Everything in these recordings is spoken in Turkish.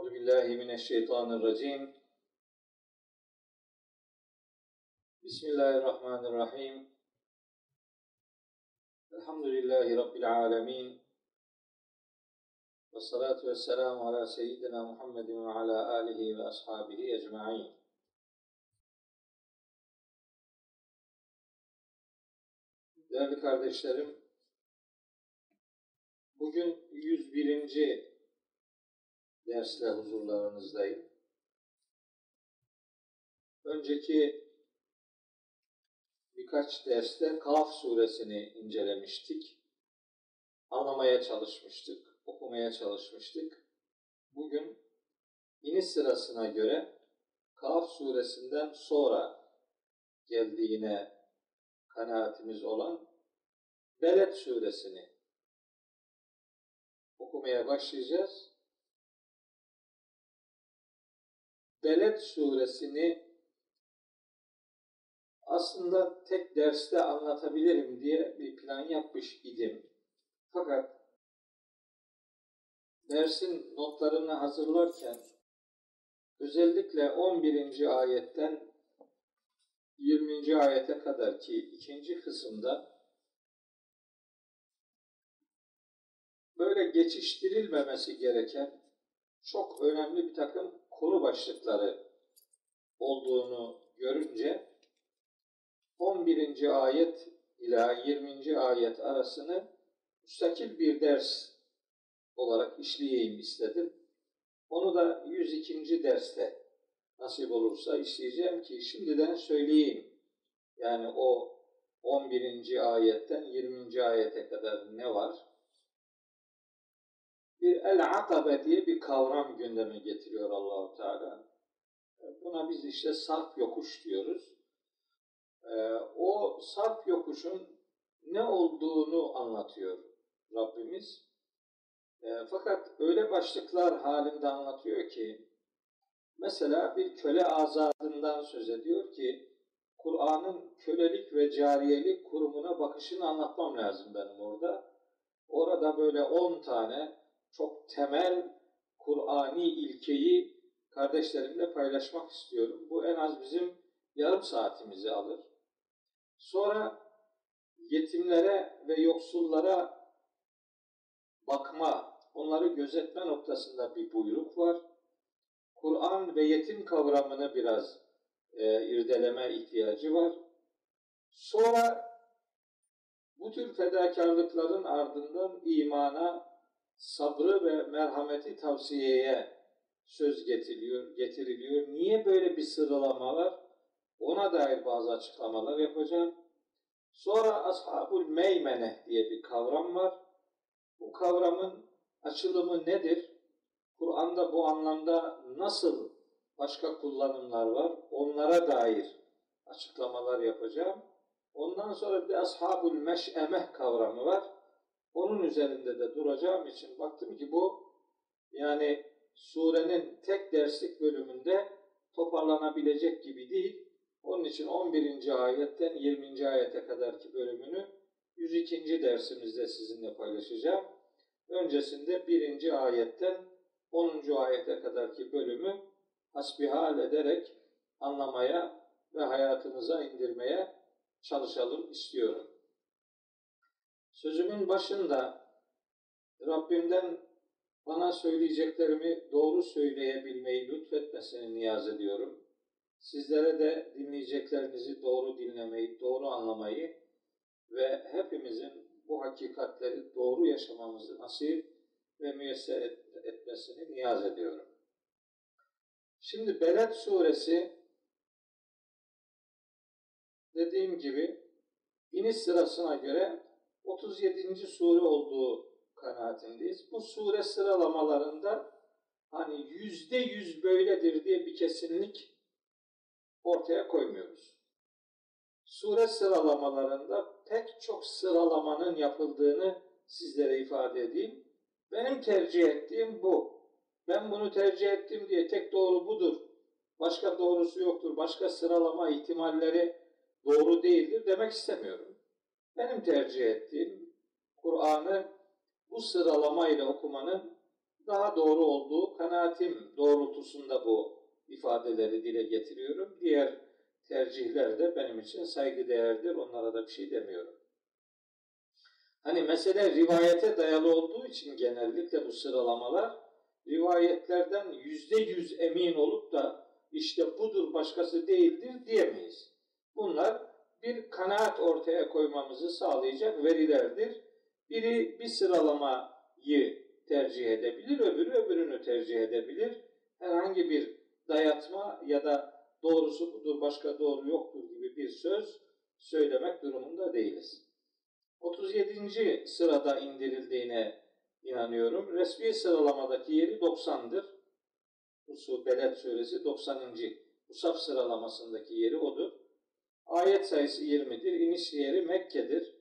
Euzu billahi mineşşeytanirracim. Bismillahirrahmanirrahim. Elhamdülillahi Rabbil alemin. Ve salatu ve selamu ala seyyidina Muhammedin ve ala alihi ve ashabihi ecma'in. Değerli kardeşlerim, bugün 101 dersle huzurlarınızdayım. Önceki birkaç derste Kaf suresini incelemiştik. Anlamaya çalışmıştık, okumaya çalışmıştık. Bugün iniş sırasına göre Kaf suresinden sonra geldiğine kanaatimiz olan Beled suresini okumaya başlayacağız. Beled suresini aslında tek derste anlatabilirim diye bir plan yapmış idim. Fakat dersin notlarını hazırlarken özellikle 11. ayetten 20. ayete kadar ki ikinci kısımda böyle geçiştirilmemesi gereken çok önemli bir takım konu başlıkları olduğunu görünce 11. ayet ila 20. ayet arasını müstakil bir ders olarak işleyeyim istedim. Onu da 102. derste nasip olursa işleyeceğim ki şimdiden söyleyeyim. Yani o 11. ayetten 20. ayete kadar ne var? Bir el-akabe diye bir kavram gündeme getiriyor Allahu Teala. Buna biz işte sarp yokuş diyoruz. Ee, o sarp yokuşun ne olduğunu anlatıyor Rabbimiz. Ee, fakat öyle başlıklar halinde anlatıyor ki mesela bir köle azadından söz ediyor ki Kur'an'ın kölelik ve cariyelik kurumuna bakışını anlatmam lazım benim orada. Orada böyle 10 tane çok temel Kur'ani ilkeyi kardeşlerimle paylaşmak istiyorum. Bu en az bizim yarım saatimizi alır. Sonra yetimlere ve yoksullara bakma, onları gözetme noktasında bir buyruk var. Kur'an ve yetim kavramını biraz e, irdeleme ihtiyacı var. Sonra bu tür fedakarlıkların ardından imana sabrı ve merhameti tavsiyeye söz getiriliyor, getiriliyor. Niye böyle bir sıralama var? Ona dair bazı açıklamalar yapacağım. Sonra ashabul meymene diye bir kavram var. Bu kavramın açılımı nedir? Kur'an'da bu anlamda nasıl başka kullanımlar var? Onlara dair açıklamalar yapacağım. Ondan sonra bir ashabul meş'emeh kavramı var. Onun üzerinde de duracağım için baktım ki bu yani surenin tek derslik bölümünde toparlanabilecek gibi değil. Onun için 11. ayetten 20. ayete kadarki bölümünü 102. dersimizde sizinle paylaşacağım. Öncesinde 1. ayetten 10. ayete kadarki bölümü hasbihal ederek anlamaya ve hayatımıza indirmeye çalışalım istiyorum. Sözümün başında Rabbimden bana söyleyeceklerimi doğru söyleyebilmeyi lütfetmesini niyaz ediyorum. Sizlere de dinleyeceklerinizi doğru dinlemeyi, doğru anlamayı ve hepimizin bu hakikatleri doğru yaşamamızı nasip ve müyesser etmesini niyaz ediyorum. Şimdi Beled suresi dediğim gibi iniş sırasına göre 37. sure olduğu kanaatindeyiz. Bu sure sıralamalarında hani yüzde yüz böyledir diye bir kesinlik ortaya koymuyoruz. Sure sıralamalarında pek çok sıralamanın yapıldığını sizlere ifade edeyim. Benim tercih ettiğim bu. Ben bunu tercih ettim diye tek doğru budur. Başka doğrusu yoktur. Başka sıralama ihtimalleri doğru değildir demek istemiyorum. Benim tercih ettiğim Kur'an'ı bu sıralamayla okumanın daha doğru olduğu kanaatim doğrultusunda bu ifadeleri dile getiriyorum. Diğer tercihler de benim için saygıdeğerdir. Onlara da bir şey demiyorum. Hani mesele rivayete dayalı olduğu için genellikle bu sıralamalar rivayetlerden yüzde yüz emin olup da işte budur başkası değildir diyemeyiz. Bunlar bir kanaat ortaya koymamızı sağlayacak verilerdir. Biri bir sıralamayı tercih edebilir, öbürü öbürünü tercih edebilir. Herhangi bir dayatma ya da doğrusu budur başka doğru yoktur gibi bir söz söylemek durumunda değiliz. 37. sırada indirildiğine inanıyorum. Resmi sıralamadaki yeri 90'dır. Usul Beled suresi 90. Musaf sıralamasındaki yeri odur. Ayet sayısı 20'dir. İniş yeri Mekke'dir.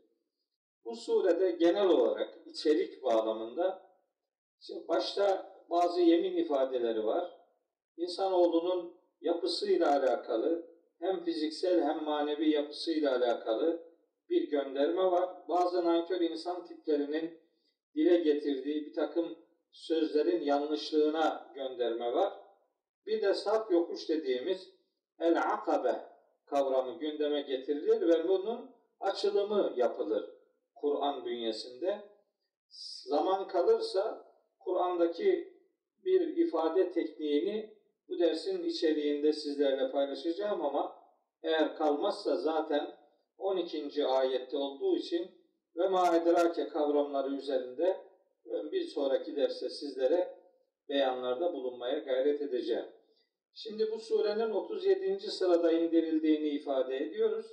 Bu surede genel olarak içerik bağlamında şimdi başta bazı yemin ifadeleri var. İnsanoğlunun yapısıyla alakalı hem fiziksel hem manevi yapısıyla alakalı bir gönderme var. Bazı nankör insan tiplerinin dile getirdiği bir takım sözlerin yanlışlığına gönderme var. Bir de sap yokuş dediğimiz el akabe kavramı gündeme getirilir ve bunun açılımı yapılır Kur'an bünyesinde. Zaman kalırsa Kur'an'daki bir ifade tekniğini bu dersin içeriğinde sizlerle paylaşacağım ama eğer kalmazsa zaten 12. ayette olduğu için ve maedrake kavramları üzerinde bir sonraki derste sizlere beyanlarda bulunmaya gayret edeceğim. Şimdi bu surenin 37. sırada indirildiğini ifade ediyoruz.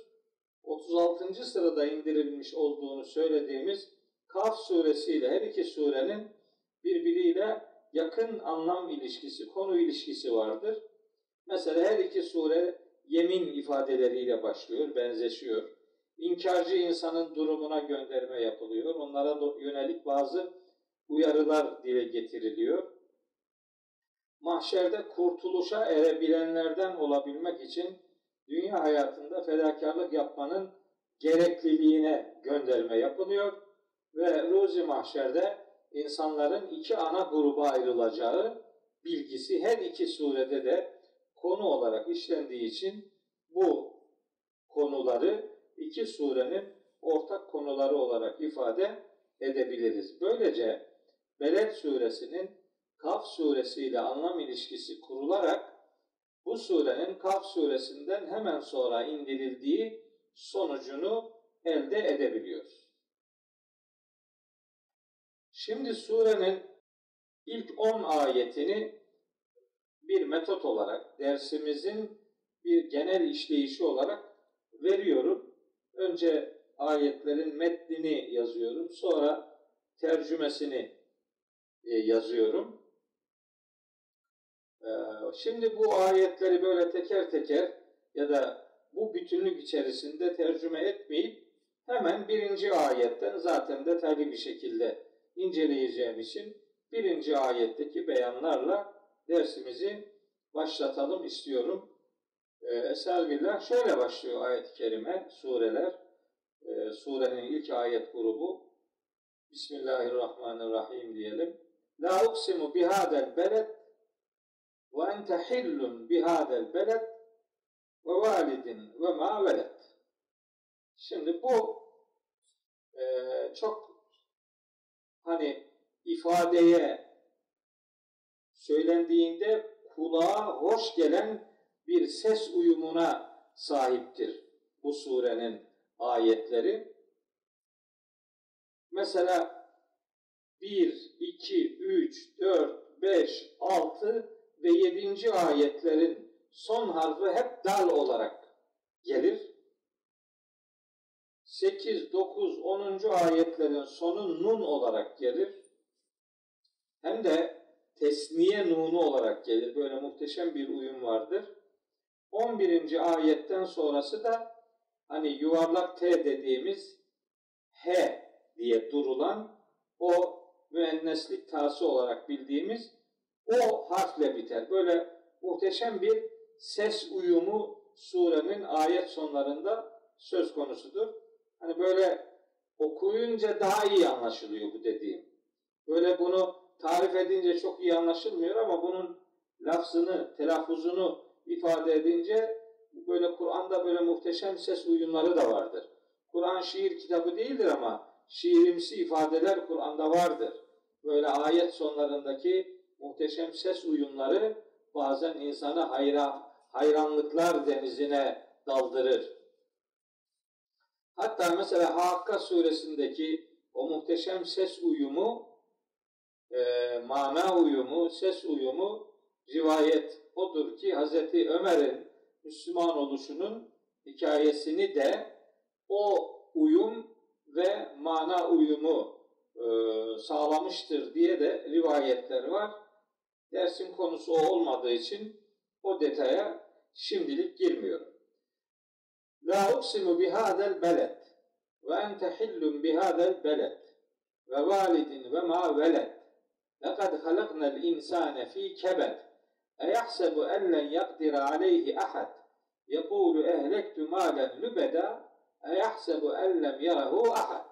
36. sırada indirilmiş olduğunu söylediğimiz Kaf suresiyle her iki surenin birbiriyle yakın anlam ilişkisi, konu ilişkisi vardır. Mesela her iki sure yemin ifadeleriyle başlıyor, benzeşiyor. İnkarcı insanın durumuna gönderme yapılıyor. Onlara yönelik bazı uyarılar dile getiriliyor. Mahşerde kurtuluşa erebilenlerden olabilmek için dünya hayatında fedakarlık yapmanın gerekliliğine gönderme yapılıyor ve ruzi mahşerde insanların iki ana gruba ayrılacağı bilgisi her iki surede de konu olarak işlendiği için bu konuları iki surenin ortak konuları olarak ifade edebiliriz. Böylece Beled suresinin Kaf suresiyle anlam ilişkisi kurularak bu surenin Kaf suresinden hemen sonra indirildiği sonucunu elde edebiliyoruz. Şimdi surenin ilk 10 ayetini bir metot olarak dersimizin bir genel işleyişi olarak veriyorum. Önce ayetlerin metnini yazıyorum. Sonra tercümesini e, yazıyorum. E, şimdi bu ayetleri böyle teker teker ya da bu bütünlük içerisinde tercüme etmeyip hemen birinci ayetten zaten detaylı bir şekilde inceleyeceğim için birinci ayetteki beyanlarla dersimizi başlatalım istiyorum. Eselbillah şöyle başlıyor ayet-i kerime, sureler. E, surenin ilk ayet grubu. Bismillahirrahmanirrahim diyelim. La uksimu bihadel beled ve ente hillun bihadel beled ve validin. Şimdi bu e, çok hani ifadeye söylendiğinde kulağa hoş gelen bir ses uyumuna sahiptir bu surenin ayetleri. Mesela 1, 2, 3, 4, 5, 6 ve 7. ayetlerin son harfi hep dal olarak gelir. 8, 9, 10. ayetlerin sonu nun olarak gelir. Hem de tesniye nunu olarak gelir. Böyle muhteşem bir uyum vardır. 11. ayetten sonrası da hani yuvarlak T dediğimiz H diye durulan o müenneslik tası olarak bildiğimiz o harfle biter. Böyle muhteşem bir ses uyumu surenin ayet sonlarında söz konusudur. Hani böyle okuyunca daha iyi anlaşılıyor bu dediğim. Böyle bunu tarif edince çok iyi anlaşılmıyor ama bunun lafzını, telaffuzunu ifade edince böyle Kur'an'da böyle muhteşem ses uyumları da vardır. Kur'an şiir kitabı değildir ama şiirimsi ifadeler Kur'an'da vardır. Böyle ayet sonlarındaki muhteşem ses uyumları bazen insanı hayra, hayranlıklar denizine daldırır. Hatta mesela Hakka suresindeki o muhteşem ses uyumu, e, mana uyumu, ses uyumu rivayet odur ki Hazreti Ömer'in Müslüman oluşunun hikayesini de o uyum ve mana uyumu e, sağlamıştır diye de rivayetler var. Dersin konusu o olmadığı için o detaya şimdilik girmiyorum. La uksimu bihadel beled ve ente hillun bihadel beled ve validin ve ma veled. Lekad halaknel insane fi kebed. Eyahsebu en len yakdira aleyhi ahad. Yekulu ehlektu malen lübeda. Eyahsebu en lem yarahu ahad.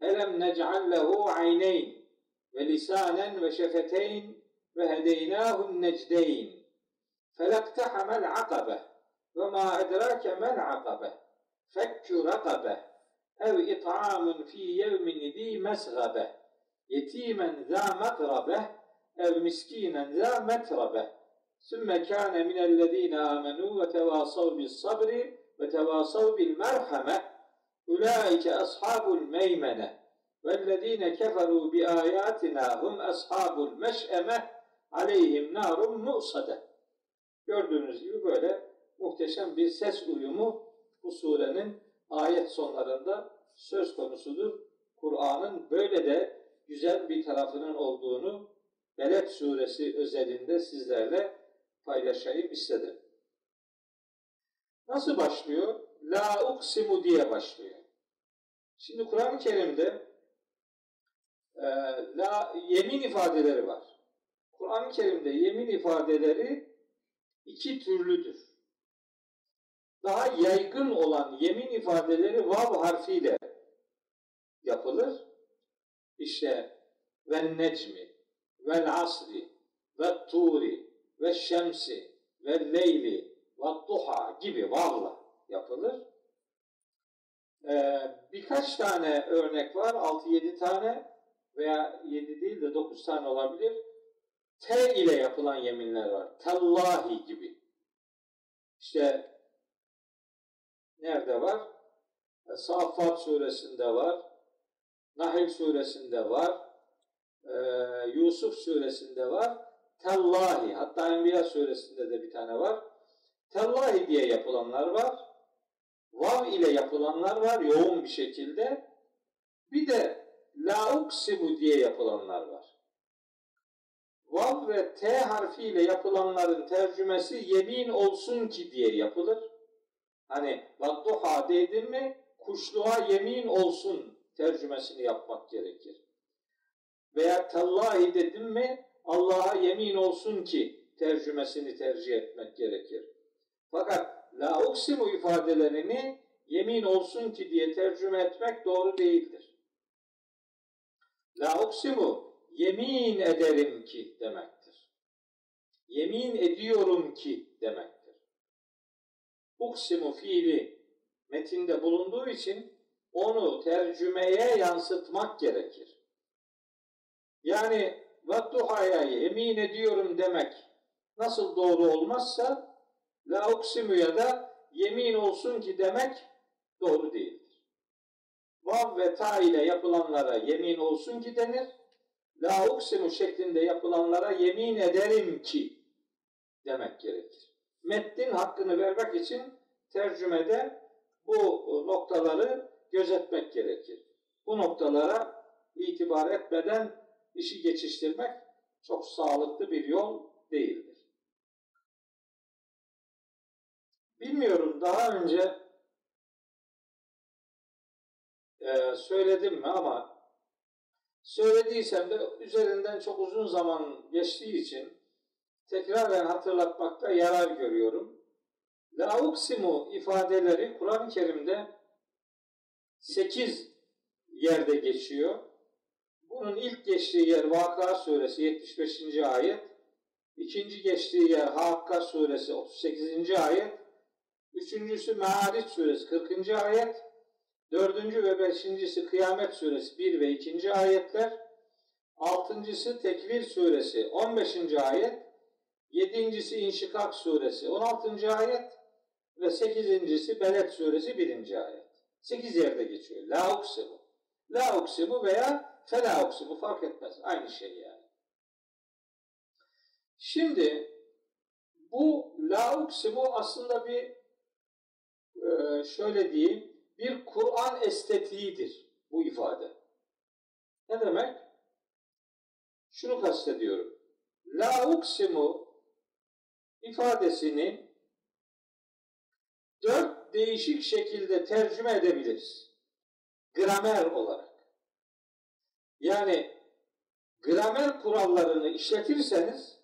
Elem nec'al lehu ayneyn ve lisanen ve hedeynahu'n necdeyn. Felaktahamel akabe ve ma edrake mel akabe. Fekkü rakabe ev it'amun fi yevmin zi mesgabe yetimen za makrabe ev miskinen za metrabe sümme kâne minellezîne âmenû ve tevâsav bis sabri ve tevâsav bil merhame ulaike ashabul meymene vellezîne aleyhim narun mu'sade gördüğünüz gibi böyle muhteşem bir ses uyumu bu surenin ayet sonlarında söz konusudur. Kur'an'ın böyle de güzel bir tarafının olduğunu Beled suresi özelinde sizlerle paylaşayım istedim. Nasıl başlıyor? La uksimu diye başlıyor. Şimdi Kur'an-ı Kerim'de e, la yemin ifadeleri var. Kur'an-ı Kerim'de yemin ifadeleri iki türlüdür daha yaygın olan yemin ifadeleri vav harfiyle yapılır. İşte ve necmi, ve asri, ve turi, ve şemsi, ve leyli, ve duha gibi vavla yapılır. Ee, birkaç tane örnek var, 6-7 tane veya 7 değil de 9 tane olabilir. T ile yapılan yeminler var. Tallahi gibi. İşte nerede var? E, Saffat suresinde var. Nahil suresinde var. E, Yusuf suresinde var. Tellahi, hatta Enbiya suresinde de bir tane var. Tellahi diye yapılanlar var. Vav ile yapılanlar var yoğun bir şekilde. Bir de la uksimu diye yapılanlar var. Vav ve T harfiyle yapılanların tercümesi yemin olsun ki diye yapılır. Hani vadduha dedim mi kuşluğa yemin olsun tercümesini yapmak gerekir. Veya tallahi dedim mi Allah'a yemin olsun ki tercümesini tercih etmek gerekir. Fakat la uksimu ifadelerini yemin olsun ki diye tercüme etmek doğru değildir. La uksimu yemin ederim ki demektir. Yemin ediyorum ki demek uksimu fiili metinde bulunduğu için onu tercümeye yansıtmak gerekir. Yani vattuhaya emin ediyorum demek nasıl doğru olmazsa la uksimu ya da yemin olsun ki demek doğru değildir. Vav ve ta ile yapılanlara yemin olsun ki denir. La uksimu şeklinde yapılanlara yemin ederim ki demek gerekir metnin hakkını vermek için tercümede bu noktaları gözetmek gerekir. Bu noktalara itibar etmeden işi geçiştirmek çok sağlıklı bir yol değildir. Bilmiyorum daha önce e, söyledim mi ama söylediysem de üzerinden çok uzun zaman geçtiği için tekraren hatırlatmakta yarar görüyorum. La ifadeleri Kur'an-ı Kerim'de sekiz yerde geçiyor. Bunun ilk geçtiği yer Vakıa suresi 75. ayet. ikinci geçtiği yer Hakka suresi 38. ayet. Üçüncüsü Me'ariç suresi 40. ayet. Dördüncü ve beşincisi Kıyamet suresi 1 ve 2. ayetler. Altıncısı Tekvir suresi 15. ayet. Yedincisi İnşikak suresi 16. ayet. Ve sekizincisi Beled suresi 1. ayet. Sekiz yerde geçiyor. La uksimu. La uksimu veya fela uksimu fark etmez. Aynı şey yani. Şimdi bu la uksimu aslında bir e, şöyle diyeyim bir Kur'an estetiğidir bu ifade. Ne demek? Şunu kastediyorum. La uksimu ifadesini dört değişik şekilde tercüme edebiliriz. Gramer olarak. Yani gramer kurallarını işletirseniz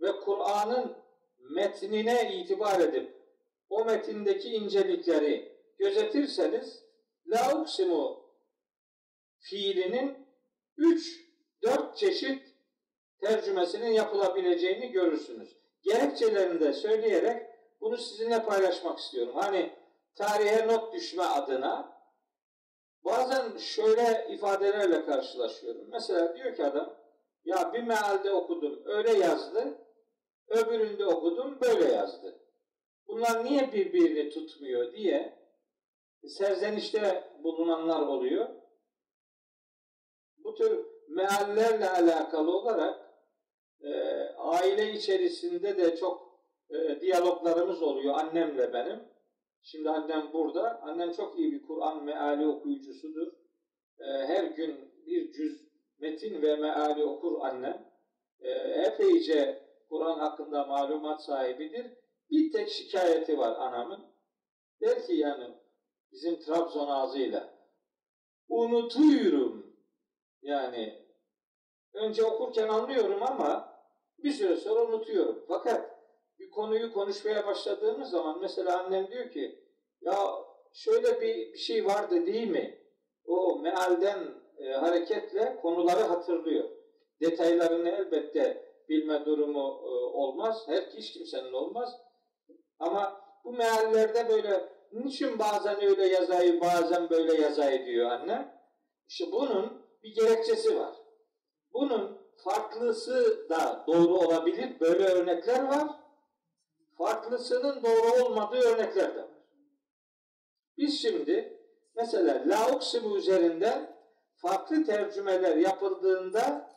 ve Kur'an'ın metnine itibar edip o metindeki incelikleri gözetirseniz la uksimu fiilinin üç, dört çeşit tercümesinin yapılabileceğini görürsünüz. Gerekçelerini de söyleyerek bunu sizinle paylaşmak istiyorum. Hani tarihe not düşme adına bazen şöyle ifadelerle karşılaşıyorum. Mesela diyor ki adam ya bir mealde okudum öyle yazdı, öbüründe okudum böyle yazdı. Bunlar niye birbirini tutmuyor diye serzenişte bulunanlar oluyor. Bu tür meallerle alakalı olarak e, aile içerisinde de çok e, diyaloglarımız oluyor annemle benim. Şimdi annem burada. Annem çok iyi bir Kur'an meali okuyucusudur. E, her gün bir cüz metin ve meali okur annem. E, epeyce Kur'an hakkında malumat sahibidir. Bir tek şikayeti var anamın. Der ki yani bizim Trabzon ağzıyla unutuyorum. Yani önce okurken anlıyorum ama bir süre sonra unutuyorum. Fakat bir konuyu konuşmaya başladığımız zaman mesela annem diyor ki ya şöyle bir, bir şey vardı değil mi? O mealden e, hareketle konuları hatırlıyor. Detaylarını elbette bilme durumu e, olmaz. Her hiç kimsenin olmaz. Ama bu meallerde böyle niçin bazen öyle yazayı bazen böyle yazayı diyor anne. İşte bunun bir gerekçesi var. Bunun farklısı da doğru olabilir. Böyle örnekler var. Farklısının doğru olmadığı örnekler de var. Biz şimdi mesela la uksimu üzerinden farklı tercümeler yapıldığında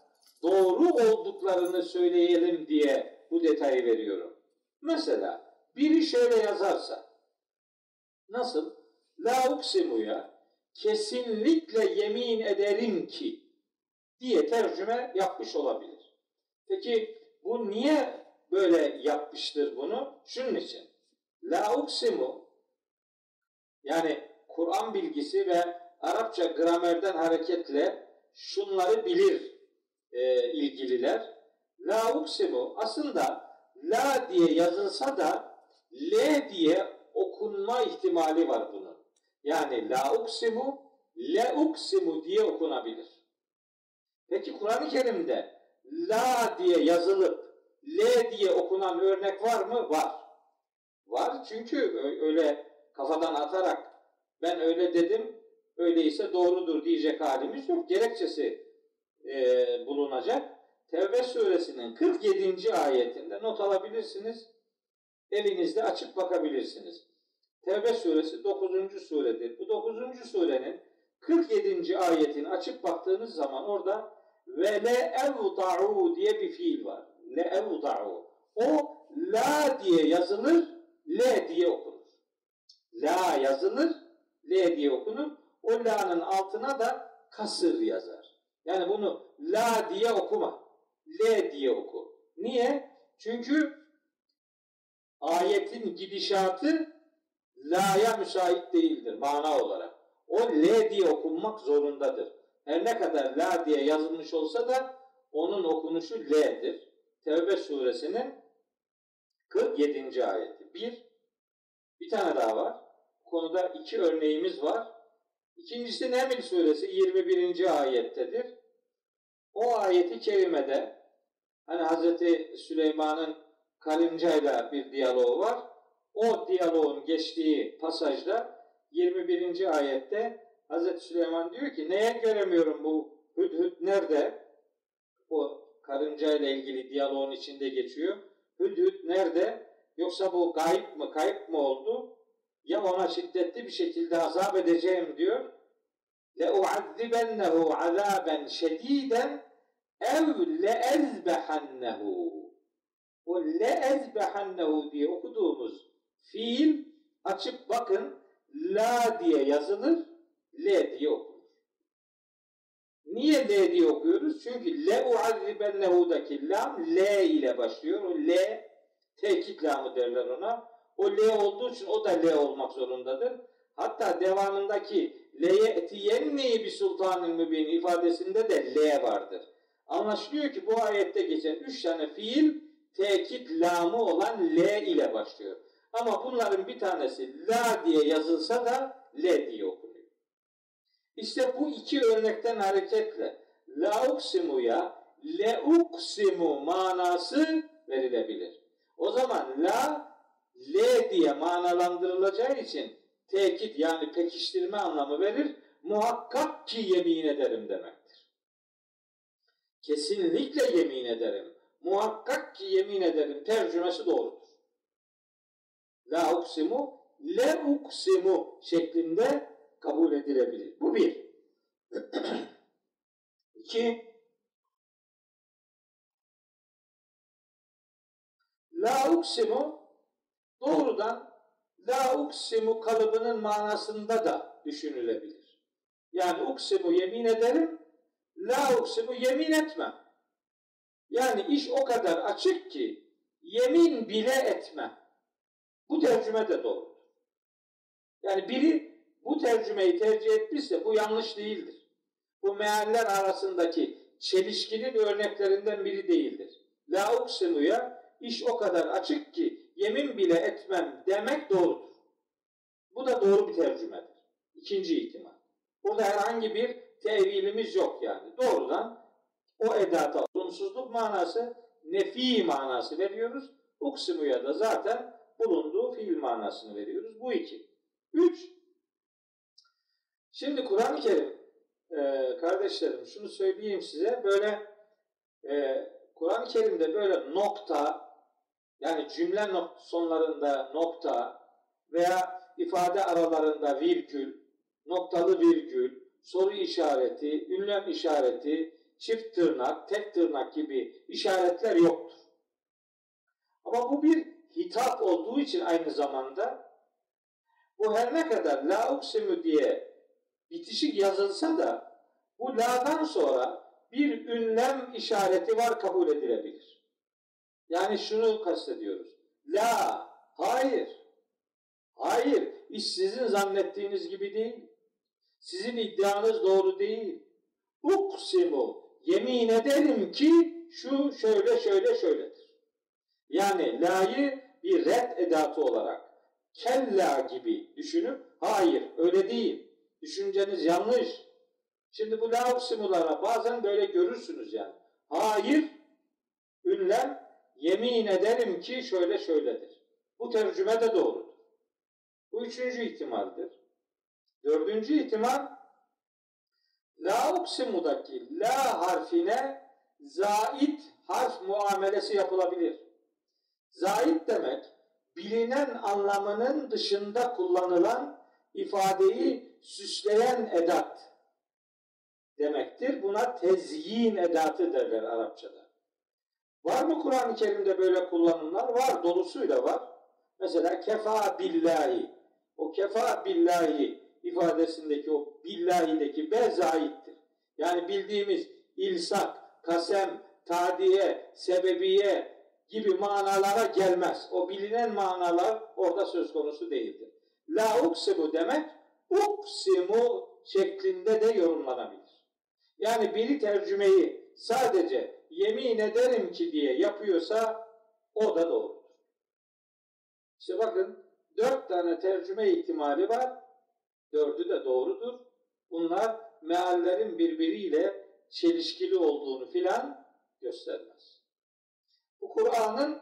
doğru olduklarını söyleyelim diye bu detayı veriyorum. Mesela biri şöyle yazarsa nasıl? La uksimuya kesinlikle yemin ederim ki diye tercüme yapmış olabilir. Peki bu niye böyle yapmıştır bunu? Şunun için. La uksimu yani Kur'an bilgisi ve Arapça gramerden hareketle şunları bilir e, ilgililer. La uksimu aslında la diye yazılsa da l diye okunma ihtimali var bunun. Yani la uksimu le uksimu diye okunabilir. Peki Kur'an-ı Kerim'de la diye yazılıp l diye okunan örnek var mı? Var. Var çünkü öyle kafadan atarak ben öyle dedim öyleyse doğrudur diyecek halimiz yok. Gerekçesi e, bulunacak. Tevbe suresinin 47. ayetinde not alabilirsiniz. Evinizde açıp bakabilirsiniz. Tevbe suresi 9. suredir. Bu 9. surenin 47. ayetini açıp baktığınız zaman orada ve le evda'u diye bir fiil var. Le evda'u. O la diye yazılır, le diye okunur. La yazılır, le diye okunur. O la'nın altına da kasır yazar. Yani bunu la diye okuma. Le diye oku. Niye? Çünkü ayetin gidişatı la'ya müsait değildir mana olarak. O L diye okunmak zorundadır. Her ne kadar la diye yazılmış olsa da onun okunuşu L'dir. Tevbe suresinin 47. ayeti. Bir, bir tane daha var. Bu konuda iki örneğimiz var. İkincisi Neml suresi 21. ayettedir. o ayeti kerimede hani Hazreti Süleyman'ın Kalimca'yla bir diyaloğu var. O diyaloğun geçtiği pasajda 21. ayette Hz. Süleyman diyor ki neye göremiyorum bu hüdhüd nerede? O karınca ile ilgili diyaloğun içinde geçiyor. Hüdhüd nerede? Yoksa bu gayip mı, kayıp mı oldu? Ya ona şiddetli bir şekilde azap edeceğim diyor. Le uazzibennehu azaben şediden ev le ezbehennehu o leezbehannehu diye okuduğumuz fiil açıp bakın la diye yazılır, le diye okunur. Niye le diye okuyoruz? Çünkü le uazzibennehu'daki lam le ile başlıyor. O le tekit lamı derler ona. O le olduğu için o da le olmak zorundadır. Hatta devamındaki leye etiyenni bir sultanın mübin ifadesinde de le vardır. Anlaşılıyor ki bu ayette geçen üç tane fiil tekit lamı olan le ile başlıyor. Ama bunların bir tanesi la diye yazılsa da le diye okunuyor. İşte bu iki örnekten hareketle la uksimuya le uksimu manası verilebilir. O zaman la le diye manalandırılacağı için tekit yani pekiştirme anlamı verir. Muhakkak ki yemin ederim demektir. Kesinlikle yemin ederim. Muhakkak ki yemin ederim tercümesi doğrudur. La uksimu le uksimu şeklinde kabul edilebilir. Bu bir. İki, La uksimu doğrudan la uksimu kalıbının manasında da düşünülebilir. Yani uksimu yemin ederim, la uksimu yemin etmem. Yani iş o kadar açık ki yemin bile etmem. Bu tercüme de doğrudur. Yani biri bu tercümeyi tercih etmişse bu yanlış değildir. Bu mealler arasındaki çelişkinin örneklerinden biri değildir. La uksimuya iş o kadar açık ki yemin bile etmem demek doğrudur. Bu da doğru bir tercümedir. İkinci ihtimal. Burada herhangi bir tevilimiz yok yani. Doğrudan o edata olumsuzluk manası, nefi manası veriyoruz. Uksimuya da zaten bulunduğu fiil manasını veriyoruz. Bu iki. Üç, şimdi Kur'an-ı Kerim e, kardeşlerim şunu söyleyeyim size böyle e, Kur'an-ı Kerim'de böyle nokta yani cümle sonlarında nokta veya ifade aralarında virgül, noktalı virgül, soru işareti, ünlem işareti, çift tırnak, tek tırnak gibi işaretler yoktur. Ama bu bir hitap olduğu için aynı zamanda bu her ne kadar la uksimu diye bitişik yazılsa da bu la'dan sonra bir ünlem işareti var kabul edilebilir. Yani şunu kastediyoruz. La, hayır. Hayır, iş sizin zannettiğiniz gibi değil. Sizin iddianız doğru değil. Uksimu, yemin ederim ki şu şöyle şöyle şöyledir. Yani la'yı bir red edatı olarak kella gibi düşünüp hayır öyle değil. Düşünceniz yanlış. Şimdi bu la uksimulara bazen böyle görürsünüz yani. Hayır ünlem yemin ederim ki şöyle şöyledir. Bu tercüme de doğrudur. Bu üçüncü ihtimaldir. Dördüncü ihtimal la uksimudaki la harfine zait harf muamelesi yapılabilir. Zait demek bilinen anlamının dışında kullanılan ifadeyi süsleyen edat demektir. Buna tezyin edatı derler Arapçada. Var mı Kur'an-ı Kerim'de böyle kullanımlar? Var, dolusuyla var. Mesela kefa billahi. O kefa billahi ifadesindeki o billahideki be zaittir. Yani bildiğimiz ilsak, kasem, tadiye, sebebiye gibi manalara gelmez. O bilinen manalar orada söz konusu değildir. La uksimu demek uksimu şeklinde de yorumlanabilir. Yani biri tercümeyi sadece yemin ederim ki diye yapıyorsa o da doğrudur. İşte bakın dört tane tercüme ihtimali var. Dördü de doğrudur. Bunlar meallerin birbiriyle çelişkili olduğunu filan göstermez. Bu Kur'an'ın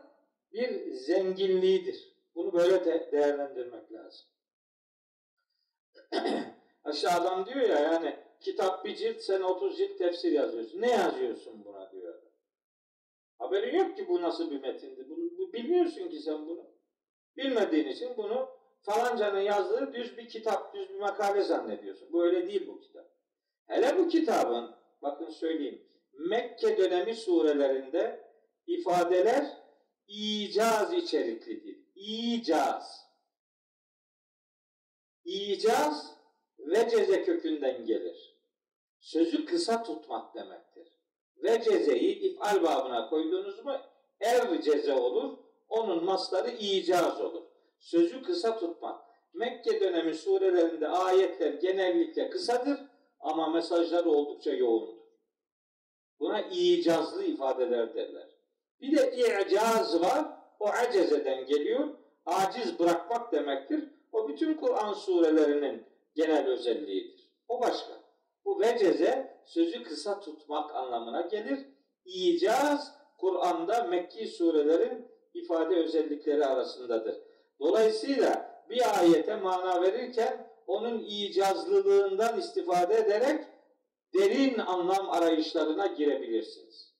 bir zenginliğidir. Bunu böyle de değerlendirmek lazım. Adam diyor ya yani kitap bir cilt sen 30 cilt tefsir yazıyorsun. Ne yazıyorsun buna diyor. Haberin yok ki bu nasıl bir metindi. Bunu, bu, bilmiyorsun ki sen bunu. Bilmediğin için bunu falancanın yazdığı düz bir kitap, düz bir makale zannediyorsun. Bu öyle değil bu kitap. Hele bu kitabın, bakın söyleyeyim, Mekke dönemi surelerinde ifadeler icaz içeriklidir. İcaz. İcaz ve ceze kökünden gelir. Sözü kısa tutmak demektir. Ve cezeyi ifal babına koyduğunuz mu ev ceze olur. Onun masları icaz olur. Sözü kısa tutmak. Mekke dönemi surelerinde ayetler genellikle kısadır ama mesajları oldukça yoğundur. Buna icazlı ifadeler derler. Bir de i'caz var. O acezeden geliyor. Aciz bırakmak demektir. O bütün Kur'an surelerinin genel özelliğidir. O başka. Bu veceze sözü kısa tutmak anlamına gelir. İcaz Kur'an'da Mekki surelerin ifade özellikleri arasındadır. Dolayısıyla bir ayete mana verirken onun icazlılığından istifade ederek derin anlam arayışlarına girebilirsiniz.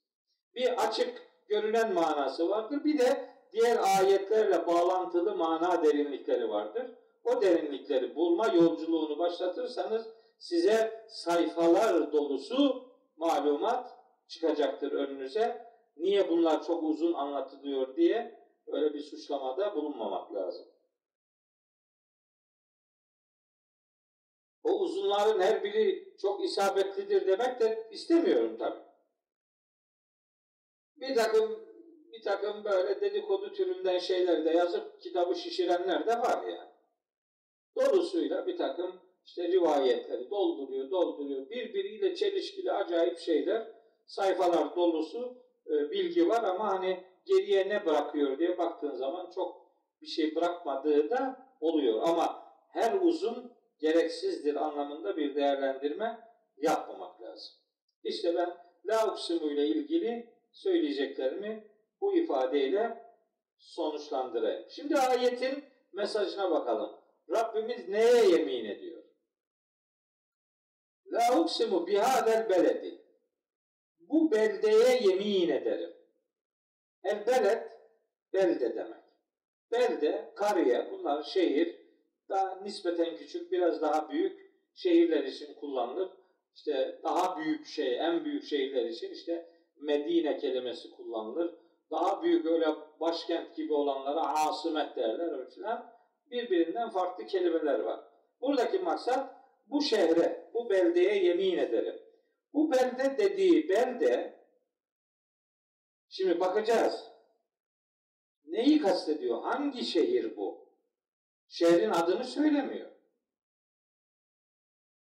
Bir açık görünen manası vardır. Bir de diğer ayetlerle bağlantılı mana derinlikleri vardır. O derinlikleri bulma yolculuğunu başlatırsanız size sayfalar dolusu malumat çıkacaktır önünüze. Niye bunlar çok uzun anlatılıyor diye öyle bir suçlamada bulunmamak lazım. O uzunların her biri çok isabetlidir demek de istemiyorum tabi. Bir takım bir takım böyle dedikodu türünden şeyler de yazıp kitabı şişirenler de var yani. Dolusuyla bir takım işte rivayetleri dolduruyor, dolduruyor. Birbiriyle çelişkili acayip şeyler, sayfalar dolusu e, bilgi var ama hani geriye ne bırakıyor diye baktığın zaman çok bir şey bırakmadığı da oluyor. Ama her uzun gereksizdir anlamında bir değerlendirme yapmamak lazım. İşte ben la uksimu ile ilgili söyleyeceklerimi bu ifadeyle sonuçlandırayım. Şimdi ayetin mesajına bakalım. Rabbimiz neye yemin ediyor? La uksimu bihadel beledi. Bu beldeye yemin ederim. El beled, belde demek. Belde, kariye, bunlar şehir, daha nispeten küçük, biraz daha büyük şehirler için kullanılır. İşte daha büyük şey, en büyük şehirler için işte Medine kelimesi kullanılır. Daha büyük öyle başkent gibi olanlara asimet derler falan. Birbirinden farklı kelimeler var. Buradaki maksat bu şehre, bu beldeye yemin ederim. Bu belde dediği belde şimdi bakacağız. Neyi kastediyor? Hangi şehir bu? Şehrin adını söylemiyor.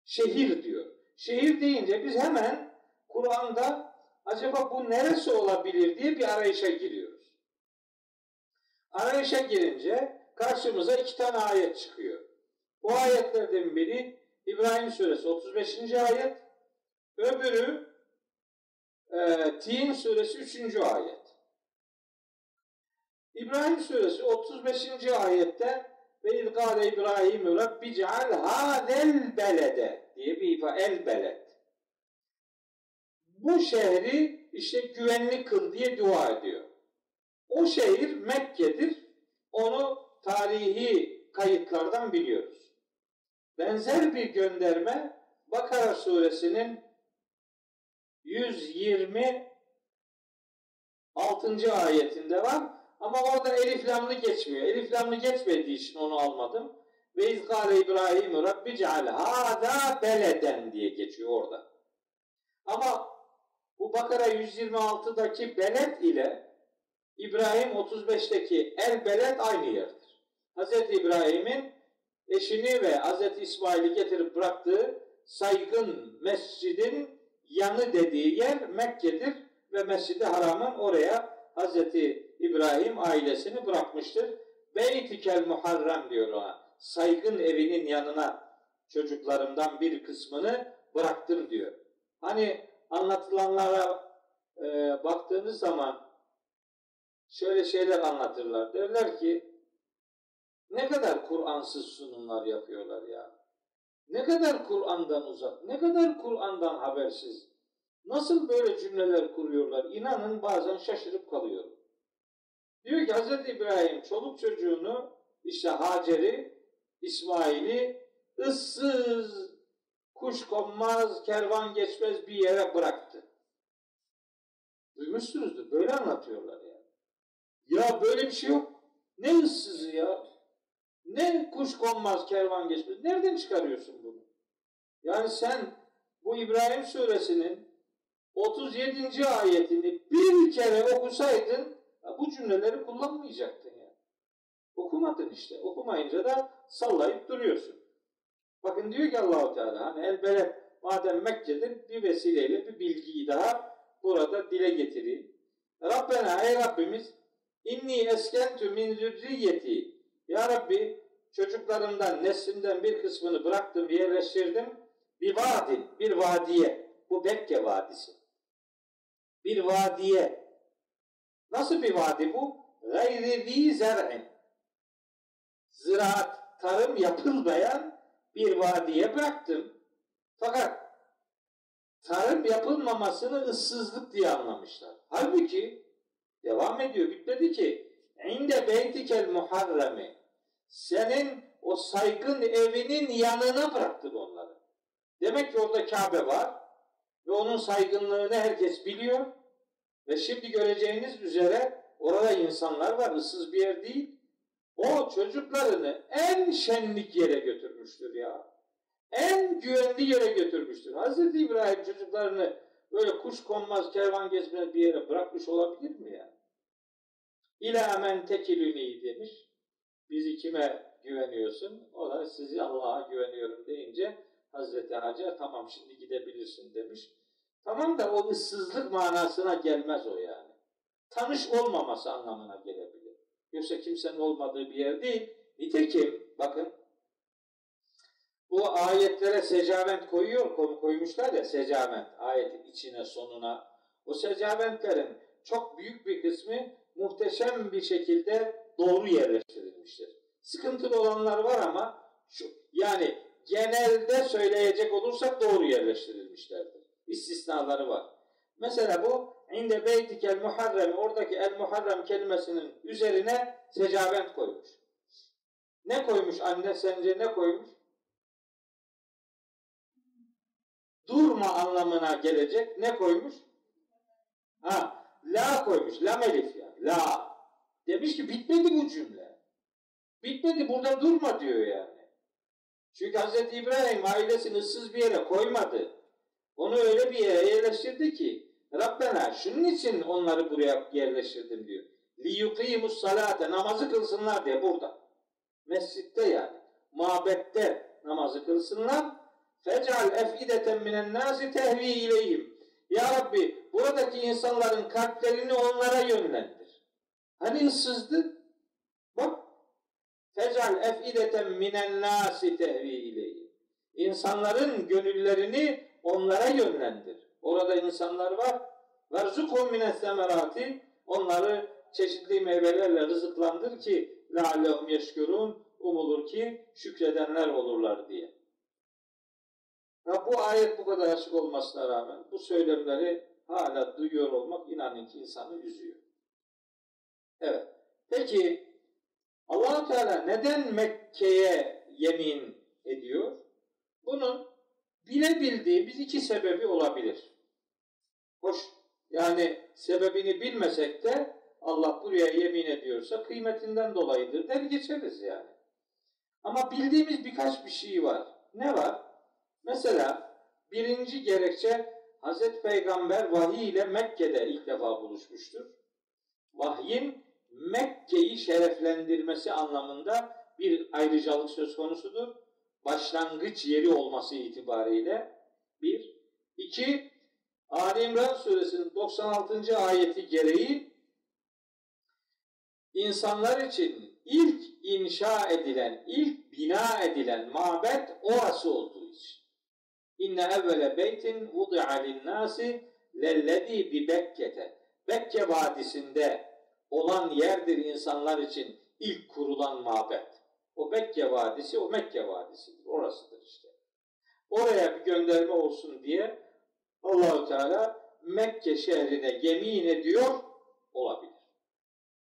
Şehir diyor. Şehir deyince biz hemen Kur'an'da acaba bu neresi olabilir diye bir arayışa giriyoruz. Arayışa girince karşımıza iki tane ayet çıkıyor. Bu ayetlerden biri İbrahim Suresi 35. ayet, öbürü e, Tin Suresi 3. ayet. İbrahim Suresi 35. ayette ve ilgâle İbrahim Rabbi ceal hâzel belede diye bir ifade el beled. Bu şehri işte güvenli kıl diye dua ediyor. O şehir Mekke'dir. Onu tarihi kayıtlardan biliyoruz. Benzer bir gönderme Bakara suresinin 126. ayetinde var. Ama orada elif lamlı geçmiyor. Elif lamlı geçmediği için onu almadım. Ve izgâle İbrahim Rabbi ceal hâdâ beleden diye geçiyor orada. Ama bu Bakara 126'daki beled ile İbrahim 35'teki el beled aynı yerdir. Hz. İbrahim'in eşini ve Hz. İsmail'i getirip bıraktığı saygın mescidin yanı dediği yer Mekke'dir ve Mescid-i Haram'ın oraya Hz. İbrahim ailesini bırakmıştır. Beytikel Muharrem diyor ona. Saygın evinin yanına çocuklarımdan bir kısmını bıraktım diyor. Hani anlatılanlara e, baktığınız zaman şöyle şeyler anlatırlar. Derler ki ne kadar Kur'ansız sunumlar yapıyorlar ya. Ne kadar Kur'an'dan uzak, ne kadar Kur'an'dan habersiz. Nasıl böyle cümleler kuruyorlar? İnanın bazen şaşırıp kalıyorum. Diyor ki Hz. İbrahim çoluk çocuğunu işte Hacer'i, İsmail'i ıssız, kuş konmaz, kervan geçmez bir yere bıraktı. Duymuşsunuzdur. Böyle anlatıyorlar yani. Ya böyle bir şey yok. Ne ıssızı ya? Ne kuş konmaz, kervan geçmez. Nereden çıkarıyorsun bunu? Yani sen bu İbrahim suresinin 37. ayetini bir kere okusaydın bu cümleleri kullanmayacaktın yani. Okumadın işte. Okumayınca da sallayıp duruyorsun. Bakın diyor ki Allahu Teala hani elbette madem Mekke'dir bir vesileyle bir bilgiyi daha burada dile getireyim. Rabbena ey Rabbimiz inni eskentü min zürriyeti ya Rabbi çocuklarımdan, neslimden bir kısmını bıraktım, yerleştirdim. Bir vadin, bir vadiye. Bu Bekke Vadisi. Bir vadiye. Nasıl bir vadi bu? Gayri zer'in. Ziraat, tarım yapılmayan bir vadiye bıraktım. Fakat tarım yapılmamasını ıssızlık diye anlamışlar. Halbuki devam ediyor. Bitmedi ki. İnde beytikel muharremi senin o saygın evinin yanına bıraktık onları. Demek ki orada Kabe var ve onun saygınlığını herkes biliyor. Ve şimdi göreceğiniz üzere orada insanlar var, ıssız bir yer değil. O çocuklarını en şenlik yere götürmüştür ya. En güvenli yere götürmüştür. Hazreti İbrahim çocuklarını böyle kuş konmaz, kervan gezmez bir yere bırakmış olabilir mi ya? İlâ men tekilüni demiş. Bizi kime güveniyorsun? O da sizi Allah'a güveniyorum deyince Hazreti Hacer tamam şimdi gidebilirsin demiş. Tamam da o ıssızlık manasına gelmez o yani. Tanış olmaması anlamına gelebilir. Yoksa kimsenin olmadığı bir yer değil. Nitekim bakın bu ayetlere secavent koyuyor, koymuşlar ya secavent ayetin içine sonuna. O secaventlerin çok büyük bir kısmı muhteşem bir şekilde doğru yerleştirilmiştir. Sıkıntılı olanlar var ama şu yani genelde söyleyecek olursak doğru yerleştirilmişlerdir. İstisnaları var. Mesela bu inde beytikel muharrem oradaki el muharrem kelimesinin üzerine secavent koymuş. Ne koymuş anne sence ne koymuş? Durma anlamına gelecek ne koymuş? Ha, la koymuş. Lam elif ya. La. Demiş ki bitmedi bu cümle. Bitmedi burada durma diyor yani. Çünkü Hz. İbrahim ailesini ıssız bir yere koymadı. Onu öyle bir yere yerleştirdi ki Rabbena şunun için onları buraya yerleştirdim diyor. Liyukimus salate namazı kılsınlar diye burada. Mescitte yani. Mabette namazı kılsınlar. Fecal efideten minen nasi tehvi ileyhim. Ya Rabbi buradaki insanların kalplerini onlara yönlendir. Hani ıssızdı? Bak. Fecal efideten minen nasi tehvi. İnsanların gönüllerini onlara yönlendir. Orada insanlar var. Verzukum mines semerati. Onları çeşitli meyvelerle rızıklandır ki leallehum yeşkurun umulur ki şükredenler olurlar diye. Ya bu ayet bu kadar açık olmasına rağmen bu söylemleri hala duyuyor olmak inanın ki insanı üzüyor. Evet. Peki allah Teala neden Mekke'ye yemin ediyor? Bunun bilebildiğimiz iki sebebi olabilir. Hoş yani sebebini bilmesek de Allah buraya yemin ediyorsa kıymetinden dolayıdır der geçeriz yani. Ama bildiğimiz birkaç bir şey var. Ne var? Mesela birinci gerekçe Hazreti Peygamber vahiy ile Mekke'de ilk defa buluşmuştur. Vahyin Mekke'yi şereflendirmesi anlamında bir ayrıcalık söz konusudur. Başlangıç yeri olması itibariyle bir. iki Ali İmran suresinin 96. ayeti gereği insanlar için ilk inşa edilen, ilk bina edilen mabet orası olduğu için. İnne evvele beytin vudi'a linnâsi lellezî bi Bekke'te. Bekke Vadisi'nde olan yerdir insanlar için ilk kurulan mabet. O Bekke Vadisi, o Mekke Vadisi'dir. Orasıdır işte. Oraya bir gönderme olsun diye Allahu Teala Mekke şehrine yemin ediyor olabilir.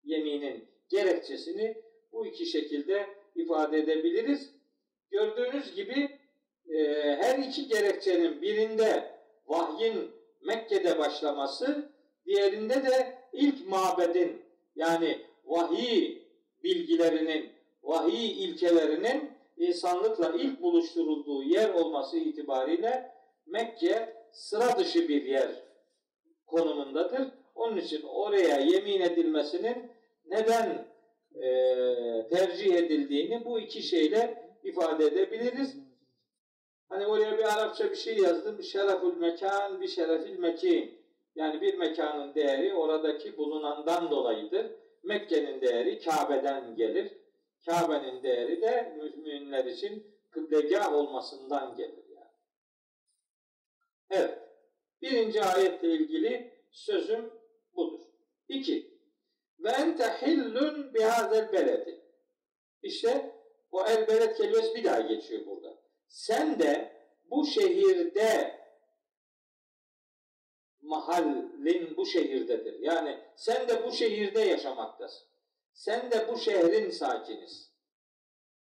Yeminin gerekçesini bu iki şekilde ifade edebiliriz. Gördüğünüz gibi e, her iki gerekçenin birinde vahyin Mekke'de başlaması, diğerinde de ilk mabedin yani vahiy bilgilerinin, vahiy ilkelerinin insanlıkla ilk buluşturulduğu yer olması itibariyle Mekke sıra dışı bir yer konumundadır. Onun için oraya yemin edilmesinin neden e, tercih edildiğini bu iki şeyle ifade edebiliriz. Hani oraya bir Arapça bir şey yazdım. Şerefül mekan, bir şerefil mekin. Yani bir mekanın değeri oradaki bulunandan dolayıdır. Mekke'nin değeri Kabe'den gelir. Kabe'nin değeri de müminler için kıblegah olmasından gelir yani. Evet. Birinci ayetle ilgili sözüm budur. İki. Ve ente hillun bihazel beledi. İşte o el beled kelimesi bir daha geçiyor burada. Sen de bu şehirde mahallin bu şehirdedir. Yani sen de bu şehirde yaşamaktasın. Sen de bu şehrin sakiniz.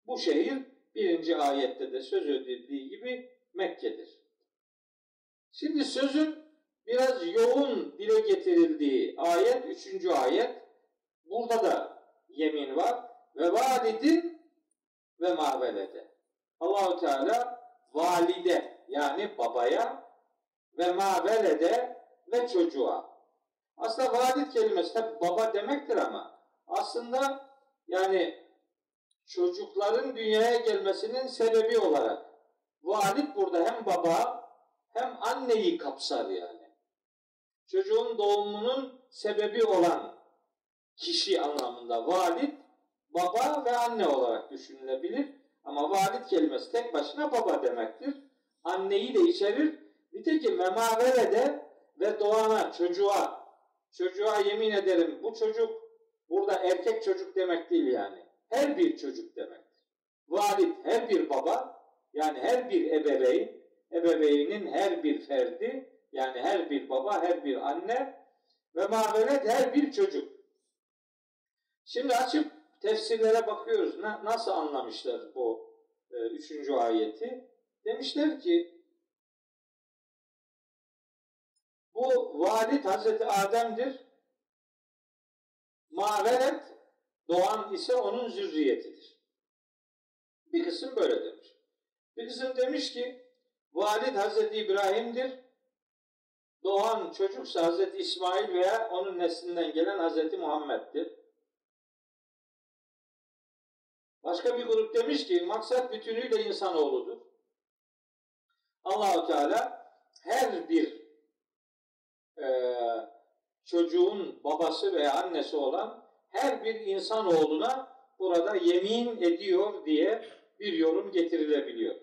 Bu şehir birinci ayette de söz edildiği gibi Mekke'dir. Şimdi sözün biraz yoğun dile getirildiği ayet, üçüncü ayet. Burada da yemin var. Ve validin ve mavelede. Allahu Teala valide yani babaya ve mavelede ve çocuğa. Aslında valid kelimesi tabi baba demektir ama aslında yani çocukların dünyaya gelmesinin sebebi olarak valid burada hem baba hem anneyi kapsar yani. Çocuğun doğumunun sebebi olan kişi anlamında valid baba ve anne olarak düşünülebilir. Ama valid kelimesi tek başına baba demektir. Anneyi de içerir. Nitekim de ve doğana, çocuğa, çocuğa yemin ederim bu çocuk burada erkek çocuk demek değil yani. Her bir çocuk demektir. Valid her bir baba yani her bir ebeveyn, ebeveynin her bir ferdi yani her bir baba, her bir anne ve mavelet her bir çocuk. Şimdi açıp tefsirlere bakıyoruz. Na, nasıl anlamışlar bu e, üçüncü ayeti? Demişler ki bu valid Hazreti Adem'dir. Maveret doğan ise onun zürriyetidir. Bir kısım böyle demiş. Bir kısım demiş ki valid Hazreti İbrahim'dir. Doğan çocuksa Hazreti İsmail veya onun neslinden gelen Hazreti Muhammed'dir. Başka bir grup demiş ki maksat bütünüyle insanoğludur. Allahu Teala her bir e, çocuğun babası veya annesi olan her bir insanoğluna burada yemin ediyor diye bir yorum getirilebiliyor.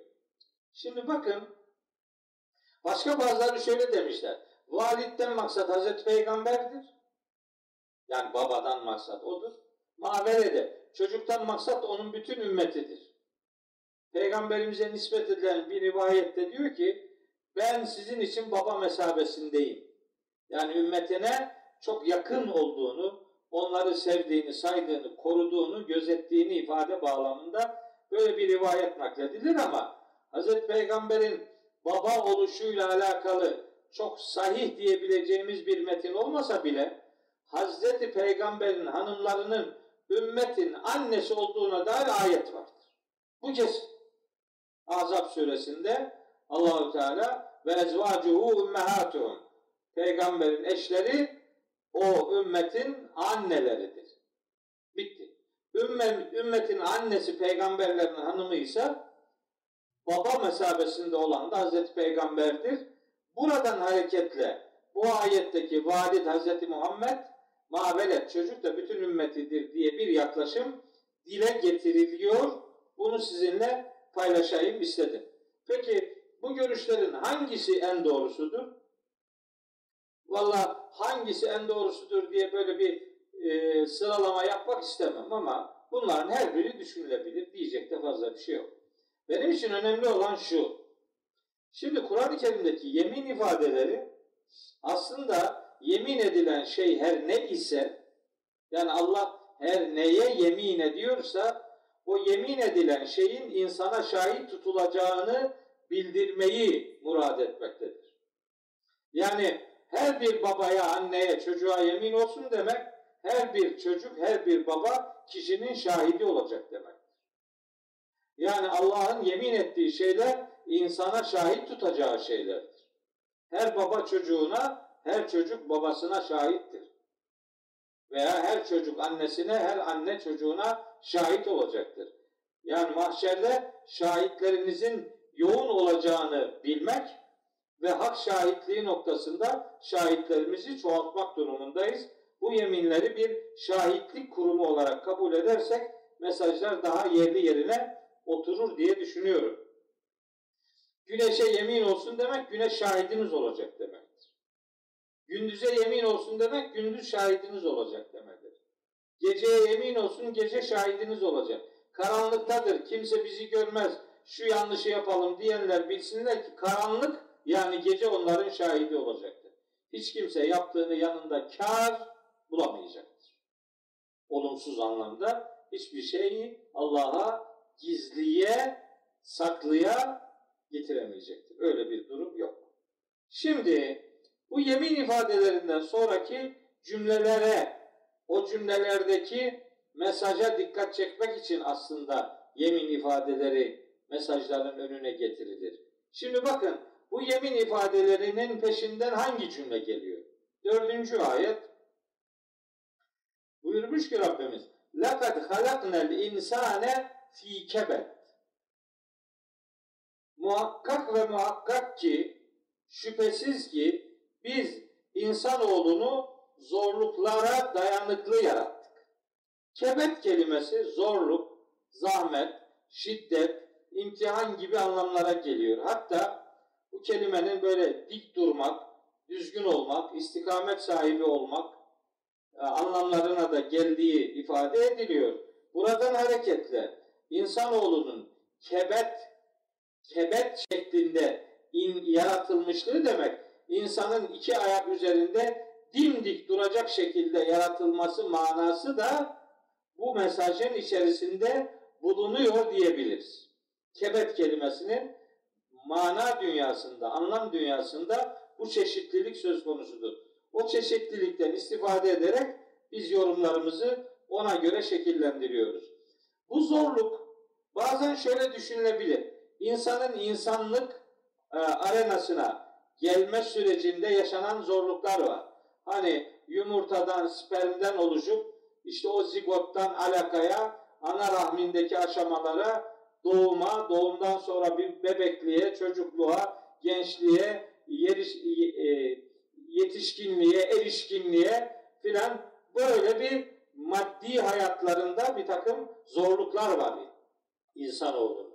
Şimdi bakın başka bazıları şöyle demişler. Valitten maksat Hazreti Peygamber'dir. Yani babadan maksat odur. Maverede çocuktan maksat onun bütün ümmetidir. Peygamberimize nispet edilen bir rivayette diyor ki ben sizin için baba mesabesindeyim. Yani ümmetine çok yakın olduğunu, onları sevdiğini, saydığını, koruduğunu, gözettiğini ifade bağlamında böyle bir rivayet nakledilir ama Hz. Peygamber'in baba oluşuyla alakalı çok sahih diyebileceğimiz bir metin olmasa bile Hz. Peygamber'in hanımlarının ümmetin annesi olduğuna dair ayet vardır. Bu kesin. Azap suresinde Allahu Teala ve ezvacuhu ummahatuhum. Peygamberin eşleri o ümmetin anneleridir. Bitti. Ümmet, ümmetin annesi peygamberlerin hanımı ise baba mesabesinde olan da Hazreti Peygamber'dir. Buradan hareketle bu ayetteki valid Hazreti Muhammed mavelet çocuk da bütün ümmetidir diye bir yaklaşım dile getiriliyor. Bunu sizinle paylaşayım istedim. Peki bu görüşlerin hangisi en doğrusudur? Valla hangisi en doğrusudur diye böyle bir e, sıralama yapmak istemem ama bunların her biri düşünülebilir. Diyecek de fazla bir şey yok. Benim için önemli olan şu. Şimdi Kur'an-ı Kerim'deki yemin ifadeleri aslında yemin edilen şey her ne ise yani Allah her neye yemin ediyorsa o yemin edilen şeyin insana şahit tutulacağını bildirmeyi murad etmektedir. Yani her bir babaya, anneye, çocuğa yemin olsun demek, her bir çocuk, her bir baba kişinin şahidi olacak demektir. Yani Allah'ın yemin ettiği şeyler insana şahit tutacağı şeylerdir. Her baba çocuğuna, her çocuk babasına şahittir. Veya her çocuk annesine, her anne çocuğuna şahit olacaktır. Yani mahşerde şahitlerinizin yoğun olacağını bilmek ve hak şahitliği noktasında şahitlerimizi çoğaltmak durumundayız. Bu yeminleri bir şahitlik kurumu olarak kabul edersek mesajlar daha yerli yerine oturur diye düşünüyorum. Güneşe yemin olsun demek güneş şahidiniz olacak demektir. Gündüze yemin olsun demek gündüz şahidiniz olacak demektir. Geceye yemin olsun gece şahidiniz olacak. Karanlıktadır kimse bizi görmez şu yanlışı yapalım diyenler bilsinler ki karanlık yani gece onların şahidi olacaktır. Hiç kimse yaptığını yanında kar bulamayacaktır. Olumsuz anlamda hiçbir şeyi Allah'a gizliye, saklıya getiremeyecektir. Öyle bir durum yok. Şimdi bu yemin ifadelerinden sonraki cümlelere, o cümlelerdeki mesaja dikkat çekmek için aslında yemin ifadeleri mesajların önüne getirilir. Şimdi bakın bu yemin ifadelerinin peşinden hangi cümle geliyor? Dördüncü ayet buyurmuş ki Rabbimiz لَقَدْ خَلَقْنَا الْاِنْسَانَ ف۪ي كَبَدٍ Muhakkak ve muhakkak ki şüphesiz ki biz insanoğlunu zorluklara dayanıklı yarattık. Kebet kelimesi zorluk, zahmet, şiddet, imtihan gibi anlamlara geliyor. Hatta bu kelimenin böyle dik durmak, düzgün olmak, istikamet sahibi olmak e, anlamlarına da geldiği ifade ediliyor. Buradan hareketle insanoğlunun kebet kebet şeklinde in, yaratılmışlığı demek insanın iki ayak üzerinde dimdik duracak şekilde yaratılması manası da bu mesajın içerisinde bulunuyor diyebiliriz. Kebet kelimesinin mana dünyasında, anlam dünyasında bu çeşitlilik söz konusudur. O çeşitlilikten istifade ederek biz yorumlarımızı ona göre şekillendiriyoruz. Bu zorluk bazen şöyle düşünülebilir. İnsanın insanlık e, arenasına gelme sürecinde yaşanan zorluklar var. Hani yumurtadan, spermden oluşup işte o zigottan alakaya, ana rahmindeki aşamalara, doğuma, doğumdan sonra bir bebekliğe, çocukluğa, gençliğe, yeriş, e, yetişkinliğe, erişkinliğe filan böyle bir maddi hayatlarında bir takım zorluklar var insanoğlunun.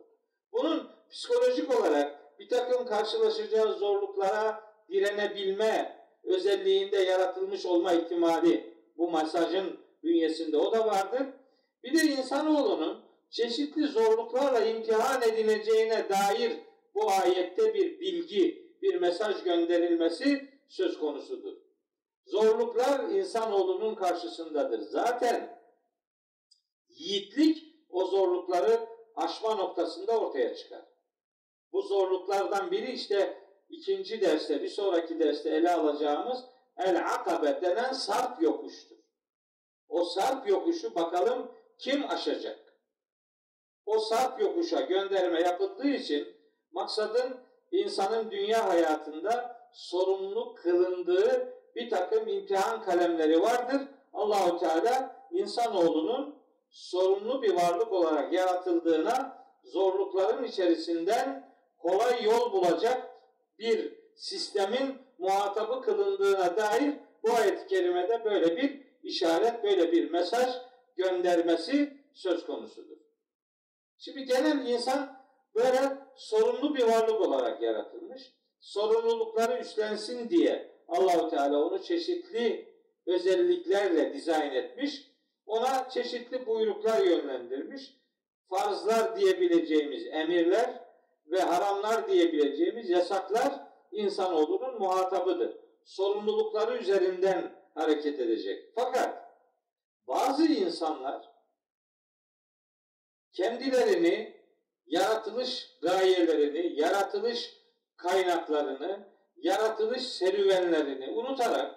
Bunun psikolojik olarak bir takım karşılaşacağı zorluklara direnebilme özelliğinde yaratılmış olma ihtimali bu mesajın bünyesinde o da vardır. Bir de insanoğlunun çeşitli zorluklarla imtihan edileceğine dair bu ayette bir bilgi, bir mesaj gönderilmesi söz konusudur. Zorluklar insanoğlunun karşısındadır. Zaten yiğitlik o zorlukları aşma noktasında ortaya çıkar. Bu zorluklardan biri işte ikinci derste, bir sonraki derste ele alacağımız El Akabe denen sarp yokuştur. O sarp yokuşu bakalım kim aşacak? O sarp yokuşa gönderme yapıldığı için maksadın insanın dünya hayatında sorumlu kılındığı bir takım imtihan kalemleri vardır. Allahu Teala insanoğlunun sorumlu bir varlık olarak yaratıldığına zorlukların içerisinden kolay yol bulacak bir sistemin muhatabı kılındığına dair bu ayet-i kerimede böyle bir işaret, böyle bir mesaj göndermesi söz konusudur. Şimdi genel insan böyle sorumlu bir varlık olarak yaratılmış. Sorumlulukları üstlensin diye Allahu Teala onu çeşitli özelliklerle dizayn etmiş. Ona çeşitli buyruklar yönlendirmiş. Farzlar diyebileceğimiz emirler ve haramlar diyebileceğimiz yasaklar insanoğlunun muhatabıdır. Sorumlulukları üzerinden hareket edecek. Fakat bazı insanlar kendilerini yaratılış gayelerini, yaratılış kaynaklarını, yaratılış serüvenlerini unutarak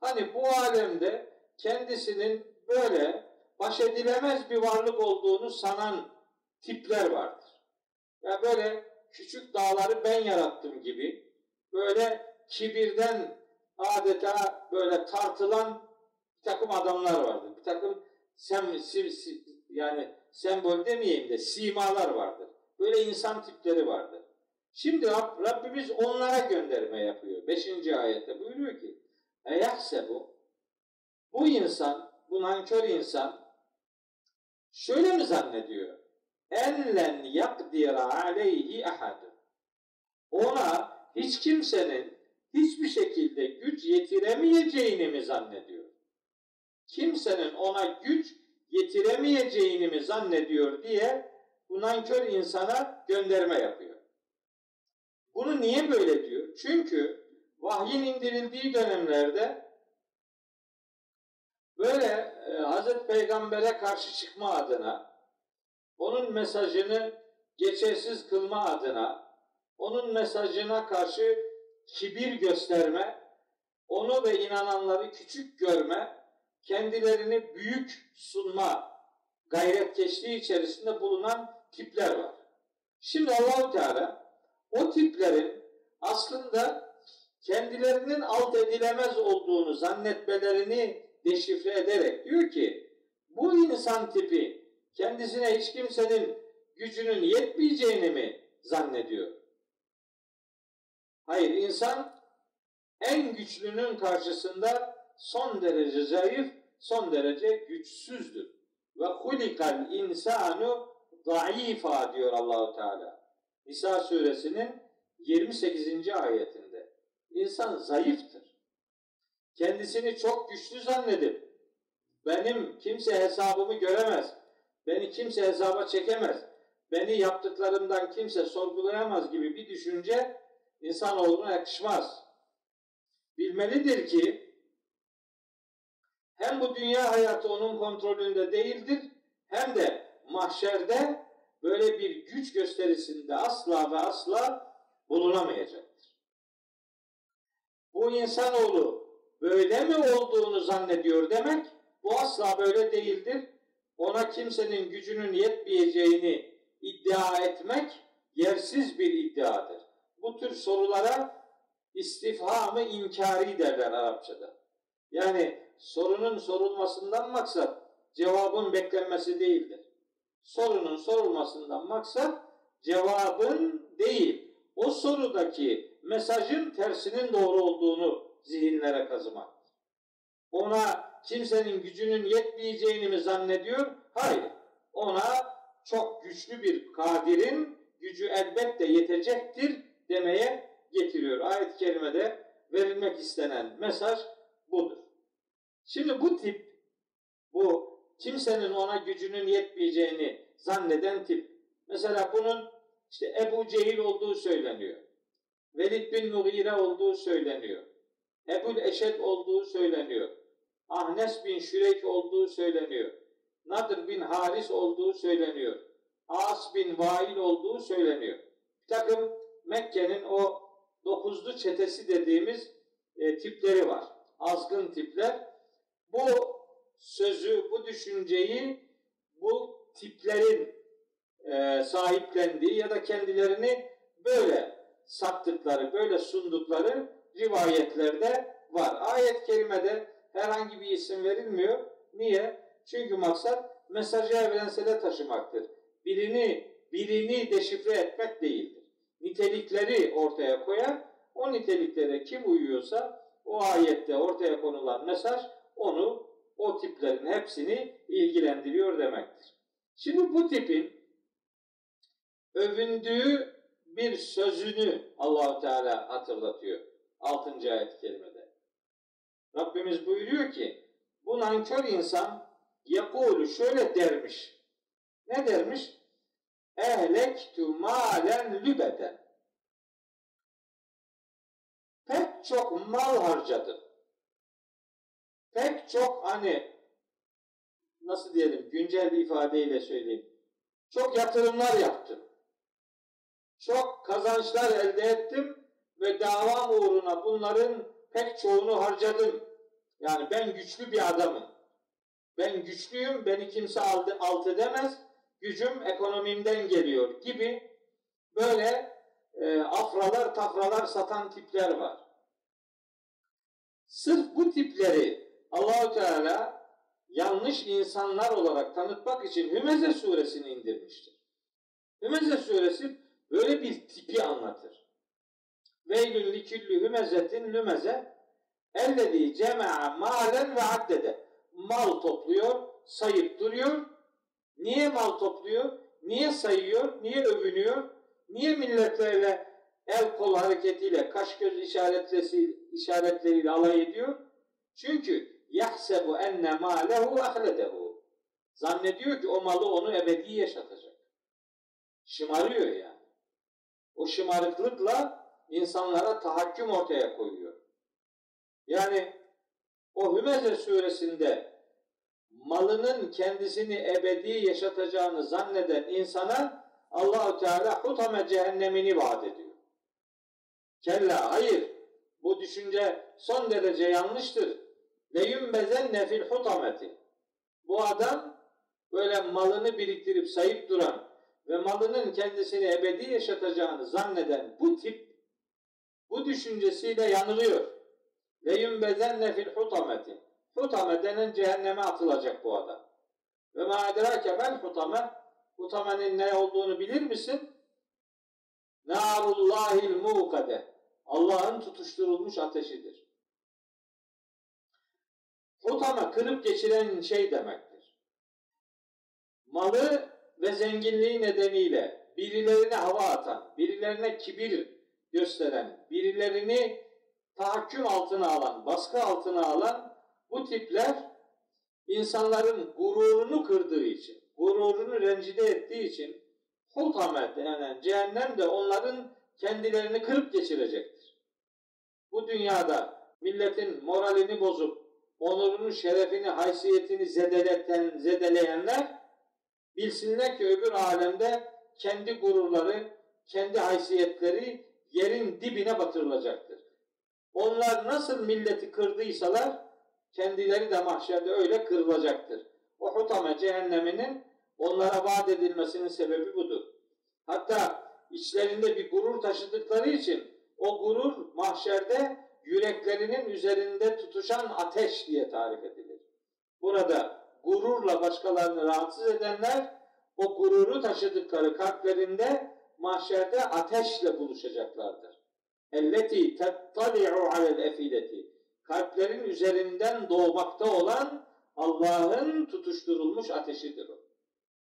hani bu alemde kendisinin böyle baş edilemez bir varlık olduğunu sanan tipler vardır. Ya böyle küçük dağları ben yarattım gibi böyle kibirden adeta böyle tartılan bir takım adamlar vardır. Bir takım sem, sim, sim, yani sembol demeyeyim de simalar vardır. Böyle insan tipleri vardır. Şimdi Rab, Rabbimiz onlara gönderme yapıyor. Beşinci ayette buyuruyor ki Eyahse bu bu insan, bu nankör insan şöyle mi zannediyor? Ellen yakdira aleyhi ahadun. Ona hiç kimsenin hiçbir şekilde güç yetiremeyeceğini mi zannediyor? Kimsenin ona güç yetiremeyeceğini mi zannediyor diye bu nankör insana gönderme yapıyor. Bunu niye böyle diyor? Çünkü vahyin indirildiği dönemlerde böyle e, Hazreti Peygamber'e karşı çıkma adına, onun mesajını geçersiz kılma adına, onun mesajına karşı kibir gösterme, onu ve inananları küçük görme, kendilerini büyük sunma gayretkeşliği içerisinde bulunan tipler var. Şimdi Allahu Teala o tiplerin aslında kendilerinin alt edilemez olduğunu zannetmelerini deşifre ederek diyor ki bu insan tipi kendisine hiç kimsenin gücünün yetmeyeceğini mi zannediyor? Hayır insan en güçlünün karşısında son derece zayıf, son derece güçsüzdür. Ve hulikal insanu zayıfa diyor Allahu Teala. Nisa suresinin 28. ayetinde. İnsan zayıftır. Kendisini çok güçlü zannedip benim kimse hesabımı göremez. Beni kimse hesaba çekemez. Beni yaptıklarımdan kimse sorgulayamaz gibi bir düşünce insanoğluna yakışmaz. Bilmelidir ki hem bu dünya hayatı onun kontrolünde değildir hem de mahşerde böyle bir güç gösterisinde asla ve asla bulunamayacaktır. Bu insanoğlu böyle mi olduğunu zannediyor demek bu asla böyle değildir. Ona kimsenin gücünün yetmeyeceğini iddia etmek yersiz bir iddiadır. Bu tür sorulara istifhamı inkari derler Arapçada. Yani sorunun sorulmasından maksat cevabın beklenmesi değildir. Sorunun sorulmasından maksat cevabın değil, o sorudaki mesajın tersinin doğru olduğunu zihinlere kazımaktır. Ona kimsenin gücünün yetmeyeceğini mi zannediyor? Hayır. Ona çok güçlü bir kadirin gücü elbette yetecektir demeye getiriyor. Ayet-i kerimede verilmek istenen mesaj budur. Şimdi bu tip, bu kimsenin ona gücünün yetmeyeceğini zanneden tip. Mesela bunun işte Ebu Cehil olduğu söyleniyor. Velid bin Mughire olduğu söyleniyor. Ebul Eşed olduğu söyleniyor. Ahnes bin Şürek olduğu söyleniyor. Nadir bin Haris olduğu söyleniyor. As bin Vail olduğu söyleniyor. Bir takım Mekke'nin o dokuzlu çetesi dediğimiz e, tipleri var. Azgın tipler bu sözü, bu düşünceyi bu tiplerin e, sahiplendiği ya da kendilerini böyle sattıkları, böyle sundukları rivayetlerde var. Ayet-i kerimede herhangi bir isim verilmiyor. Niye? Çünkü maksat mesajı evrensele taşımaktır. Birini birini deşifre etmek değildir. Nitelikleri ortaya koyar. O niteliklere kim uyuyorsa o ayette ortaya konulan mesaj onu o tiplerin hepsini ilgilendiriyor demektir. Şimdi bu tipin övündüğü bir sözünü Allahu Teala hatırlatıyor 6. ayet-i kerimede. Rabbimiz buyuruyor ki bu nankör insan yekulu şöyle dermiş. Ne dermiş? Ehlektu malen lübeden. Pek çok mal harcadım. Pek çok hani nasıl diyelim güncel bir ifadeyle söyleyeyim. Çok yatırımlar yaptım. Çok kazançlar elde ettim ve davam uğruna bunların pek çoğunu harcadım. Yani ben güçlü bir adamım. Ben güçlüyüm, beni kimse alt, edemez. Gücüm ekonomimden geliyor gibi böyle e, afralar tafralar satan tipler var. Sırf bu tipleri Allahu Teala yanlış insanlar olarak tanıtmak için Hümeze suresini indirmiştir. Hümeze suresi böyle bir tipi anlatır. Veylün liküllü hümezetin lümeze ellezî cema'a malen ve addede. Mal topluyor, sayıp duruyor. Niye mal topluyor? Niye sayıyor? Niye övünüyor? Niye milletlerle el kol hareketiyle, kaş göz işaretleriyle alay ediyor? Çünkü yahsebu enne malehu ahledehu. Zannediyor ki o malı onu ebedi yaşatacak. Şımarıyor yani. O şımarıklıkla insanlara tahakküm ortaya koyuyor. Yani o Hümeze suresinde malının kendisini ebedi yaşatacağını zanneden insana Allahu Teala hutame cehennemini vaat ediyor. Kella hayır. Bu düşünce son derece yanlıştır. Leyümbezen nefil hutameti. Bu adam böyle malını biriktirip sayıp duran ve malının kendisini ebedi yaşatacağını zanneden bu tip bu düşüncesiyle yanılıyor. Leyümbezen nefil hutameti. Hutame denen cehenneme atılacak bu adam. Ve ma edrake ben hutame. Hutamenin ne olduğunu bilir misin? Narullahil muqade. Allah'ın tutuşturulmuş ateşidir. Hutame kırıp geçiren şey demektir. Malı ve zenginliği nedeniyle birilerine hava atan, birilerine kibir gösteren, birilerini tahakküm altına alan, baskı altına alan bu tipler insanların gururunu kırdığı için, gururunu rencide ettiği için hutame denen cehennem de onların kendilerini kırıp geçirecektir. Bu dünyada milletin moralini bozup onurunu, şerefini, haysiyetini zedeleten, zedeleyenler bilsinler ki öbür alemde kendi gururları, kendi haysiyetleri yerin dibine batırılacaktır. Onlar nasıl milleti kırdıysalar kendileri de mahşerde öyle kırılacaktır. O hutame cehenneminin onlara vaat edilmesinin sebebi budur. Hatta içlerinde bir gurur taşıdıkları için o gurur mahşerde yüreklerinin üzerinde tutuşan ateş diye tarif edilir. Burada gururla başkalarını rahatsız edenler o gururu taşıdıkları kalplerinde mahşerde ateşle buluşacaklardır. Elleti tettali'u alel efideti. Kalplerin üzerinden doğmakta olan Allah'ın tutuşturulmuş ateşidir o.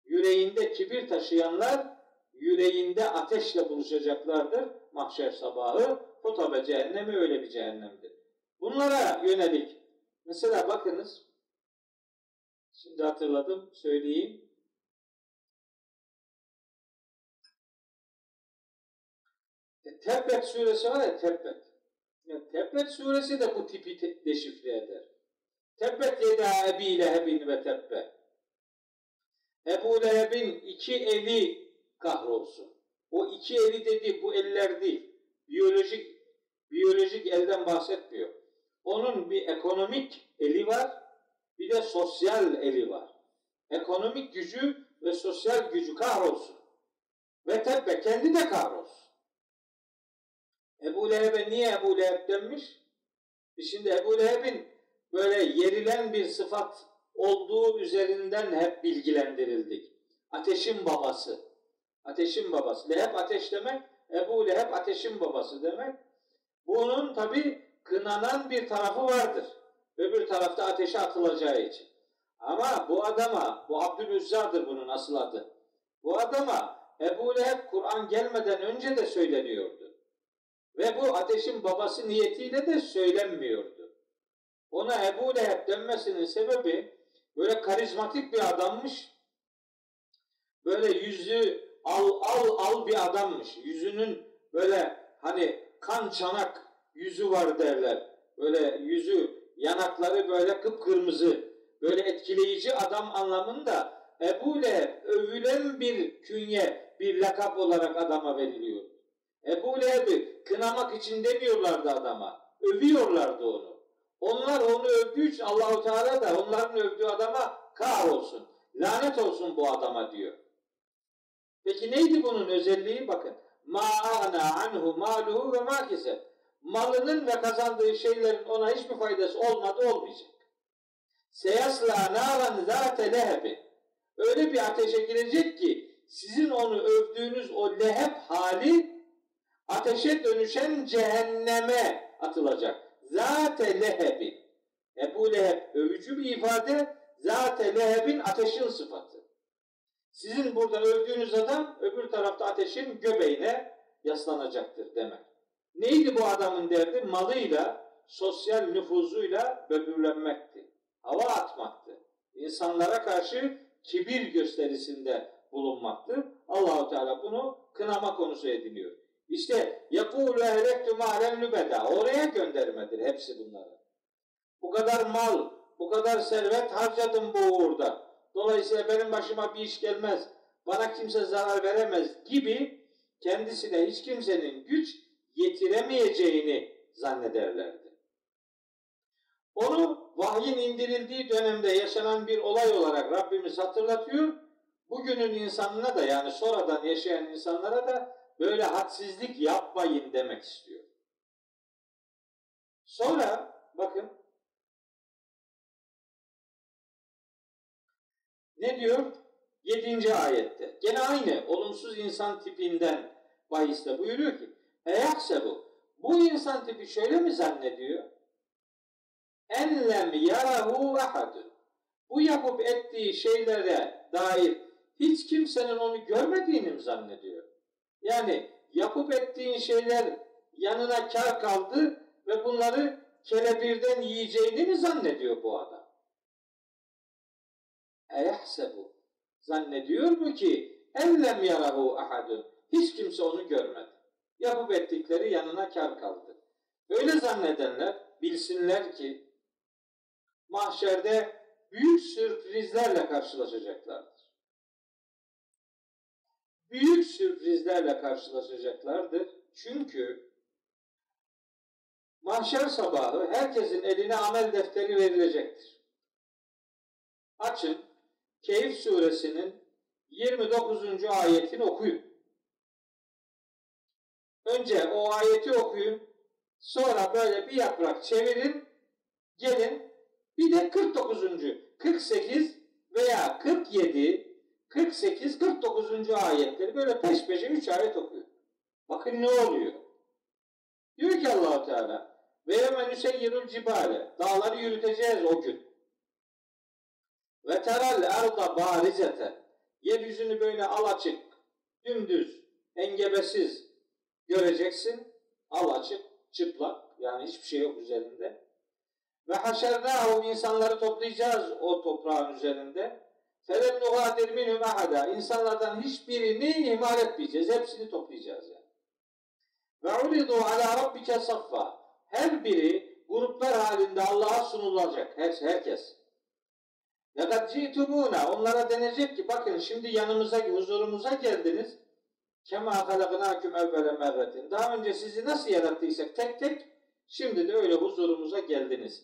Yüreğinde kibir taşıyanlar yüreğinde ateşle buluşacaklardır mahşer sabahı. Hutabe cehennemi öyle bir cehennemdir. Bunlara yönelik mesela bakınız şimdi hatırladım söyleyeyim. E, Tebbet suresi var ya Tebbet. Yani Tebbet suresi de bu tipi deşifre eder. Tebbet yeda ebi lehebin ve tebbe. Ebu Leheb'in iki eli kahrolsun. O iki eli dedi bu eller değil. Biyolojik biyolojik elden bahsetmiyor. Onun bir ekonomik eli var, bir de sosyal eli var. Ekonomik gücü ve sosyal gücü kahrolsun. Ve tebbe kendi de kahrolsun. Ebu Leheb'e niye Ebu Leheb denmiş? Biz şimdi Ebu Leheb'in böyle yerilen bir sıfat olduğu üzerinden hep bilgilendirildik. Ateşin babası. Ateşin babası. Leheb ateş demek, Ebu Leheb ateşin babası demek. Bunun tabi kınanan bir tarafı vardır. Öbür tarafta ateşe atılacağı için. Ama bu adama, bu Abdülüzzar'dır bunun asıl adı. Bu adama Ebu Leheb Kur'an gelmeden önce de söyleniyordu. Ve bu ateşin babası niyetiyle de söylenmiyordu. Ona Ebu Leheb denmesinin sebebi böyle karizmatik bir adammış. Böyle yüzü al al al bir adammış. Yüzünün böyle hani kan çanak yüzü var derler. Böyle yüzü yanakları böyle kıpkırmızı. Böyle etkileyici adam anlamında Ebu Leheb övülen bir künye, bir lakap olarak adama veriliyor. Ebu Leheb'i kınamak için demiyorlardı adama. Övüyorlardı onu. Onlar onu övdüğü için Allahu Teala da onların övdüğü adama kar olsun. Lanet olsun bu adama diyor. Peki neydi bunun özelliği? Bakın. Ma ana anhu maluhu ve ma Malının ve kazandığı şeylerin ona hiçbir faydası olmadı olmayacak. Seyasla naran zate lehebi. Öyle bir ateşe girecek ki sizin onu övdüğünüz o leheb hali ateşe dönüşen cehenneme atılacak. Zate lehebi. Ebu Leheb övücü bir ifade. Zate lehebin ateşin sıfatı. Sizin burada övdüğünüz adam öbür tarafta ateşin göbeğine yaslanacaktır demek. Neydi bu adamın derdi? Malıyla, sosyal nüfuzuyla böbürlenmekti. Hava atmaktı. İnsanlara karşı kibir gösterisinde bulunmaktı. Allahu Teala bunu kınama konusu ediniyor. İşte yakulu ehlektu malen lübeda. Oraya göndermedir hepsi bunları. Bu kadar mal, bu kadar servet harcadım bu uğurda. Dolayısıyla benim başıma bir iş gelmez. Bana kimse zarar veremez gibi kendisine hiç kimsenin güç yetiremeyeceğini zannederlerdi. Onu vahyin indirildiği dönemde yaşanan bir olay olarak Rabbimiz hatırlatıyor. Bugünün insanına da yani sonradan yaşayan insanlara da böyle hadsizlik yapmayın demek istiyor. Sonra bakın ne diyor? Yedinci ayette. Gene aynı olumsuz insan tipinden bahisle buyuruyor ki Eyakse bu. Bu insan tipi şöyle mi zannediyor? Enlem yarahu ahadun. Bu yapıp ettiği şeylere dair hiç kimsenin onu görmediğini mi zannediyor? Yani yapıp ettiğin şeyler yanına kar kaldı ve bunları kerebirden yiyeceğini mi zannediyor bu adam? Eyahsebu. Zannediyor mu ki ellem yarahu ahadun. Hiç kimse onu görmedi. Yapıp ettikleri yanına kar kaldı. Öyle zannedenler bilsinler ki mahşerde büyük sürprizlerle karşılaşacaklardır. Büyük sürprizlerle karşılaşacaklardır. Çünkü mahşer sabahı herkesin eline amel defteri verilecektir. Açın Keyif suresinin 29. ayetini okuyun. Önce o ayeti okuyun. Sonra böyle bir yaprak çevirin. Gelin bir de 49. 48 veya 47 48 49. ayetleri böyle peş peşe 3 ayet okuyun. Bakın ne oluyor? Diyor ki Allahu Teala ve yemen yüseyyirul cibale dağları yürüteceğiz o gün. Ve teral erda barizete yeryüzünü böyle alaçık, dümdüz, engebesiz göreceksin. Alaçık, çıplak yani hiçbir şey yok üzerinde. Ve haşernâhum insanları toplayacağız o toprağın üzerinde. Felem nuhadir minhum ahada. İnsanlardan hiçbirini ihmal etmeyeceğiz. Hepsini toplayacağız yani. Ve uridu ala rabbike saffa. Her biri gruplar halinde Allah'a sunulacak. Her, herkes. Fakat citumuna onlara denecek ki bakın şimdi yanımıza huzurumuza geldiniz. Kema halaknâküm evvele merretin. Daha önce sizi nasıl yarattıysak tek tek şimdi de öyle huzurumuza geldiniz.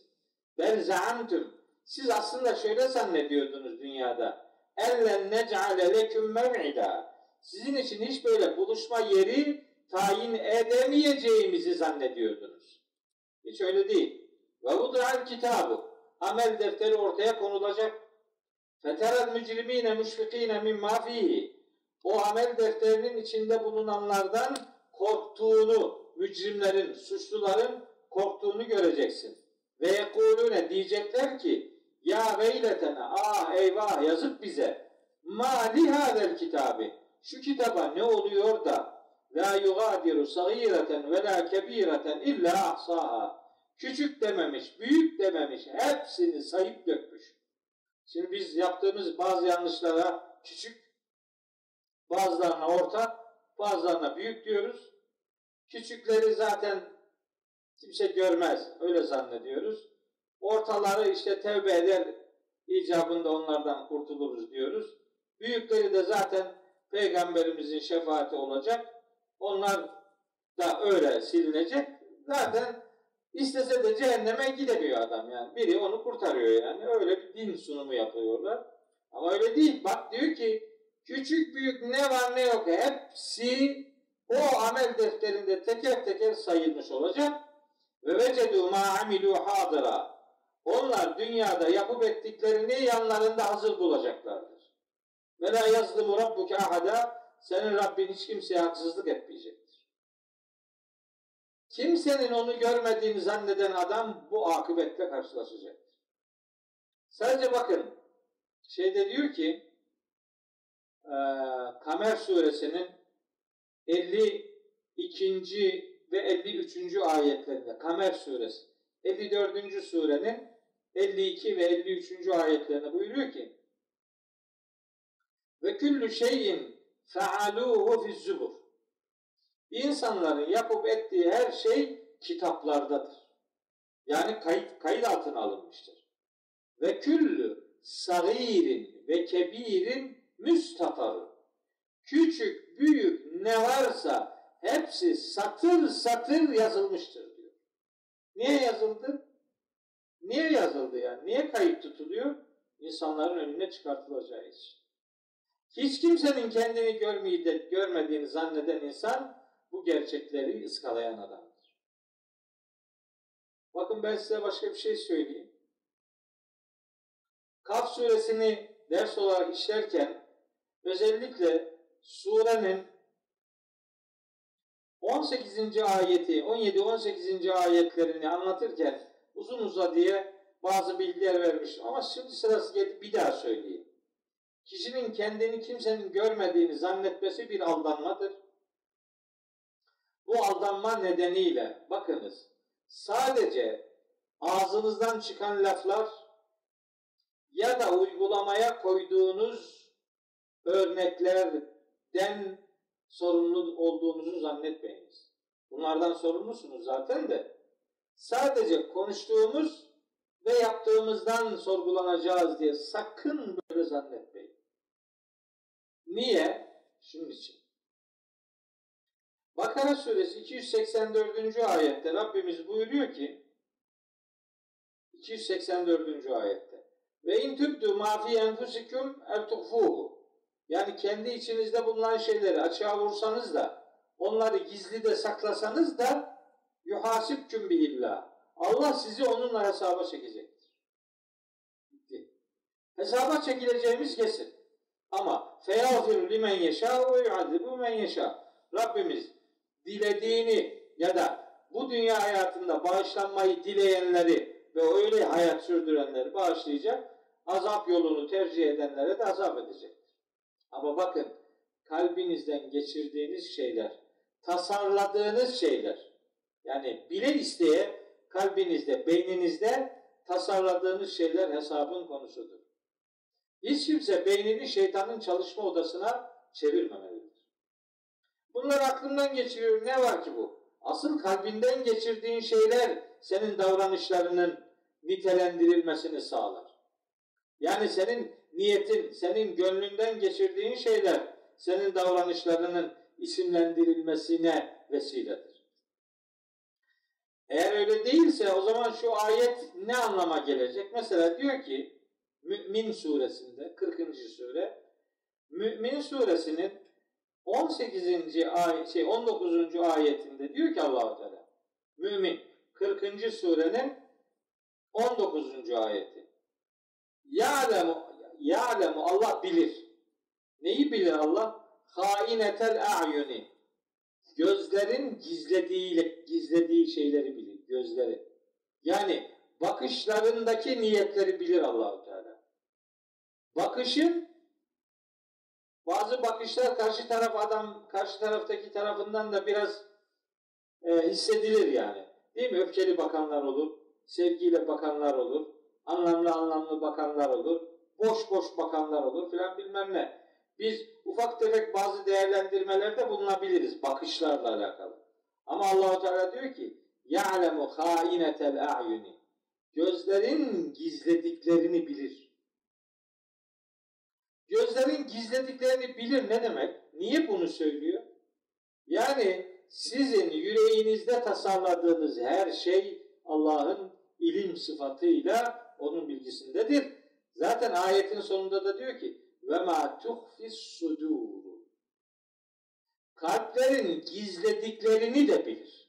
Bel zaamtüm. Siz aslında şöyle zannediyordunuz dünyada. Ellen nec'ale leküm mev'ida. Sizin için hiç böyle buluşma yeri tayin edemeyeceğimizi zannediyordunuz. Hiç öyle değil. Ve vud'al kitabı. Amel defteri ortaya konulacak. Feterel mücrimine müşfikine mimma fihi. O amel defterinin içinde bulunanlardan korktuğunu, mücrimlerin, suçluların korktuğunu göreceksin. Ve yekulune diyecekler ki ya veyletene ah eyvah yazık bize ma lihadel kitabı şu kitaba ne oluyor da la yugadiru sagireten ve la kebireten illa ahsaha. Küçük dememiş, büyük dememiş, hepsini sayıp dökmüş. Şimdi biz yaptığımız bazı yanlışlara küçük, bazılarına orta, bazılarına büyük diyoruz. Küçükleri zaten kimse görmez, öyle zannediyoruz. Ortaları işte tevbe eder, icabında onlardan kurtuluruz diyoruz. Büyükleri de zaten peygamberimizin şefaati olacak. Onlar da öyle silinecek. Zaten istese de cehenneme gidemiyor adam yani. Biri onu kurtarıyor yani. Öyle bir din sunumu yapıyorlar. Ama öyle değil. Bak diyor ki küçük büyük ne var ne yok hepsi o amel defterinde teker teker sayılmış olacak. Ve vecedu ma amilu hadira. Onlar dünyada yapıp ettiklerini yanlarında hazır bulacaklardır. Ve la yazlimu rabbuke ahada. Senin Rabbin hiç kimseye haksızlık etmeyecektir. Kimsenin onu görmediğini zanneden adam bu akıbetle karşılaşacaktır. Sadece bakın şeyde diyor ki Kamer suresinin 52. ve 53. ayetlerinde Kamer suresi 54. surenin 52 ve 53. ayetlerinde buyuruyor ki ve küllü şeyin fealuhu fi zubur İnsanların yapıp ettiği her şey kitaplardadır. Yani kayıt, kayıt altına alınmıştır. Ve küllü sagirin ve kebirin müstatarı. Küçük, büyük ne varsa hepsi satır satır yazılmıştır diyor. Niye yazıldı? Niye yazıldı yani? Niye kayıt tutuluyor? İnsanların önüne çıkartılacağı için. Hiç kimsenin kendini görmeyi görmediğini zanneden insan bu gerçekleri ıskalayan adamdır. Bakın ben size başka bir şey söyleyeyim. Kaf suresini ders olarak işlerken özellikle surenin 18. ayeti, 17-18. ayetlerini anlatırken uzun uza diye bazı bilgiler vermiştim. Ama şimdi sırası geldi bir daha söyleyeyim. Kişinin kendini kimsenin görmediğini zannetmesi bir aldanmadır. Bu aldanma nedeniyle bakınız sadece ağzınızdan çıkan laflar ya da uygulamaya koyduğunuz örneklerden sorumlu olduğunuzu zannetmeyiniz. Bunlardan sorumlusunuz zaten de. Sadece konuştuğumuz ve yaptığımızdan sorgulanacağız diye sakın böyle zannetmeyin. Niye? Şunun için. Bakara suresi 284. ayette Rabbimiz buyuruyor ki 284. ayette ve in tübdü ma fi enfusikum ertukfuhu yani kendi içinizde bulunan şeyleri açığa vursanız da onları gizli de saklasanız da yuhasibküm bihillah Allah sizi onunla hesaba çekecektir. Bitti. Hesaba çekileceğimiz kesin. Ama feyağfiru limen yeşâ ve yuazibu men yeşâ. Rabbimiz dilediğini ya da bu dünya hayatında bağışlanmayı dileyenleri ve öyle hayat sürdürenleri bağışlayacak, azap yolunu tercih edenlere de azap edecektir. Ama bakın kalbinizden geçirdiğiniz şeyler, tasarladığınız şeyler, yani bile isteye kalbinizde, beyninizde tasarladığınız şeyler hesabın konusudur. Hiç kimse beynini şeytanın çalışma odasına çevirmemelidir. Bunlar aklından geçiriyor. Ne var ki bu? Asıl kalbinden geçirdiğin şeyler senin davranışlarının nitelendirilmesini sağlar. Yani senin niyetin, senin gönlünden geçirdiğin şeyler senin davranışlarının isimlendirilmesine vesiledir. Eğer öyle değilse o zaman şu ayet ne anlama gelecek? Mesela diyor ki Mü'min suresinde 40. sure Mü'min suresinin 18. ay şey 19. ayetinde diyor ki Allahu Teala Mümin 40. surenin 19. ayeti. Ya'lemu ya'lemu Allah bilir. Neyi bilir Allah? Hainetel a'yuni. Gözlerin gizlediği gizlediği şeyleri bilir. Gözleri. Yani bakışlarındaki niyetleri bilir Allahu Teala. Bakışın Bazı bakışlar karşı taraf adam, karşı taraftaki tarafından da biraz e, hissedilir yani. Değil mi? Öfkeli bakanlar olur, sevgiyle bakanlar olur, anlamlı anlamlı bakanlar olur, boş boş bakanlar olur filan bilmem ne. Biz ufak tefek bazı değerlendirmelerde bulunabiliriz bakışlarla alakalı. Ama Allahu Teala diyor ki: "Ya'lemu hainetel a'yuni." Gözlerin gizlediklerini bilir. Gözlerin gizlediklerini bilir ne demek? Niye bunu söylüyor? Yani sizin yüreğinizde tasarladığınız her şey Allah'ın ilim sıfatıyla onun bilgisindedir. Zaten ayetin sonunda da diyor ki ve ma tuhfis sudur. Kalplerin gizlediklerini de bilir.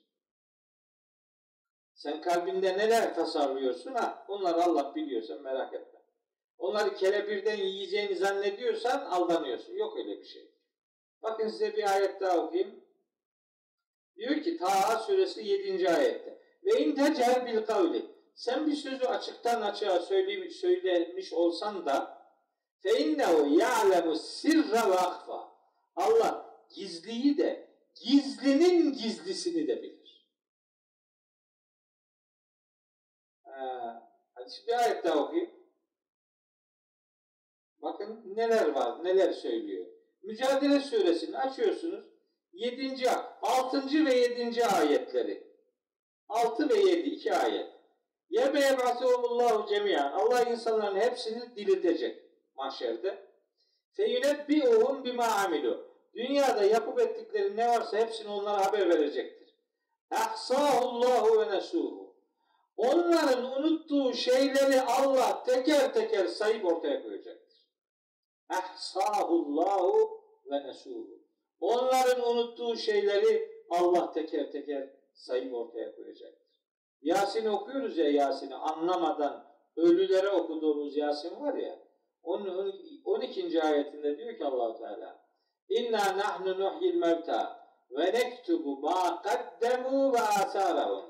Sen kalbinde neler tasarlıyorsun ha onları Allah biliyor sen merak etme. Onları kelepirden yiyeceğini zannediyorsan aldanıyorsun. Yok öyle bir şey. Bakın size bir ayet daha okuyayım. Diyor ki Taha suresi 7. ayette. Ve in tecer bil kavli. Sen bir sözü açıktan açığa söylemiş, söylemiş olsan da fe innehu ya'lemu sirra ve akfa. Allah gizliyi de gizlinin gizlisini de bilir. Ee, hadi bir ayet daha okuyayım. Bakın neler var, neler söylüyor. Mücadele suresini açıyorsunuz. 7. 6. ve 7. ayetleri. 6 ve 7 iki ayet. Yebe yeb'asehumullahu cemiyan. Allah insanların hepsini diriltecek mahşerde. Feyunebbi'uhum bima amilu. Dünyada yapıp ettikleri ne varsa hepsini onlara haber verecektir. Ehsahullahu ve nesuhu. Onların unuttuğu şeyleri Allah teker teker sayıp ortaya koyacaktır. Ehsahullahu ve nesuhu. Onların unuttuğu şeyleri Allah teker teker sayıp ortaya koyacaktır. Yasin okuyoruz ya Yasin'i anlamadan ölülere okuduğumuz Yasin var ya onun 12. ayetinde diyor ki Allahu Teala İnna nahnu nuhyil mevta ve nektubu ma kaddemu ve asarahum.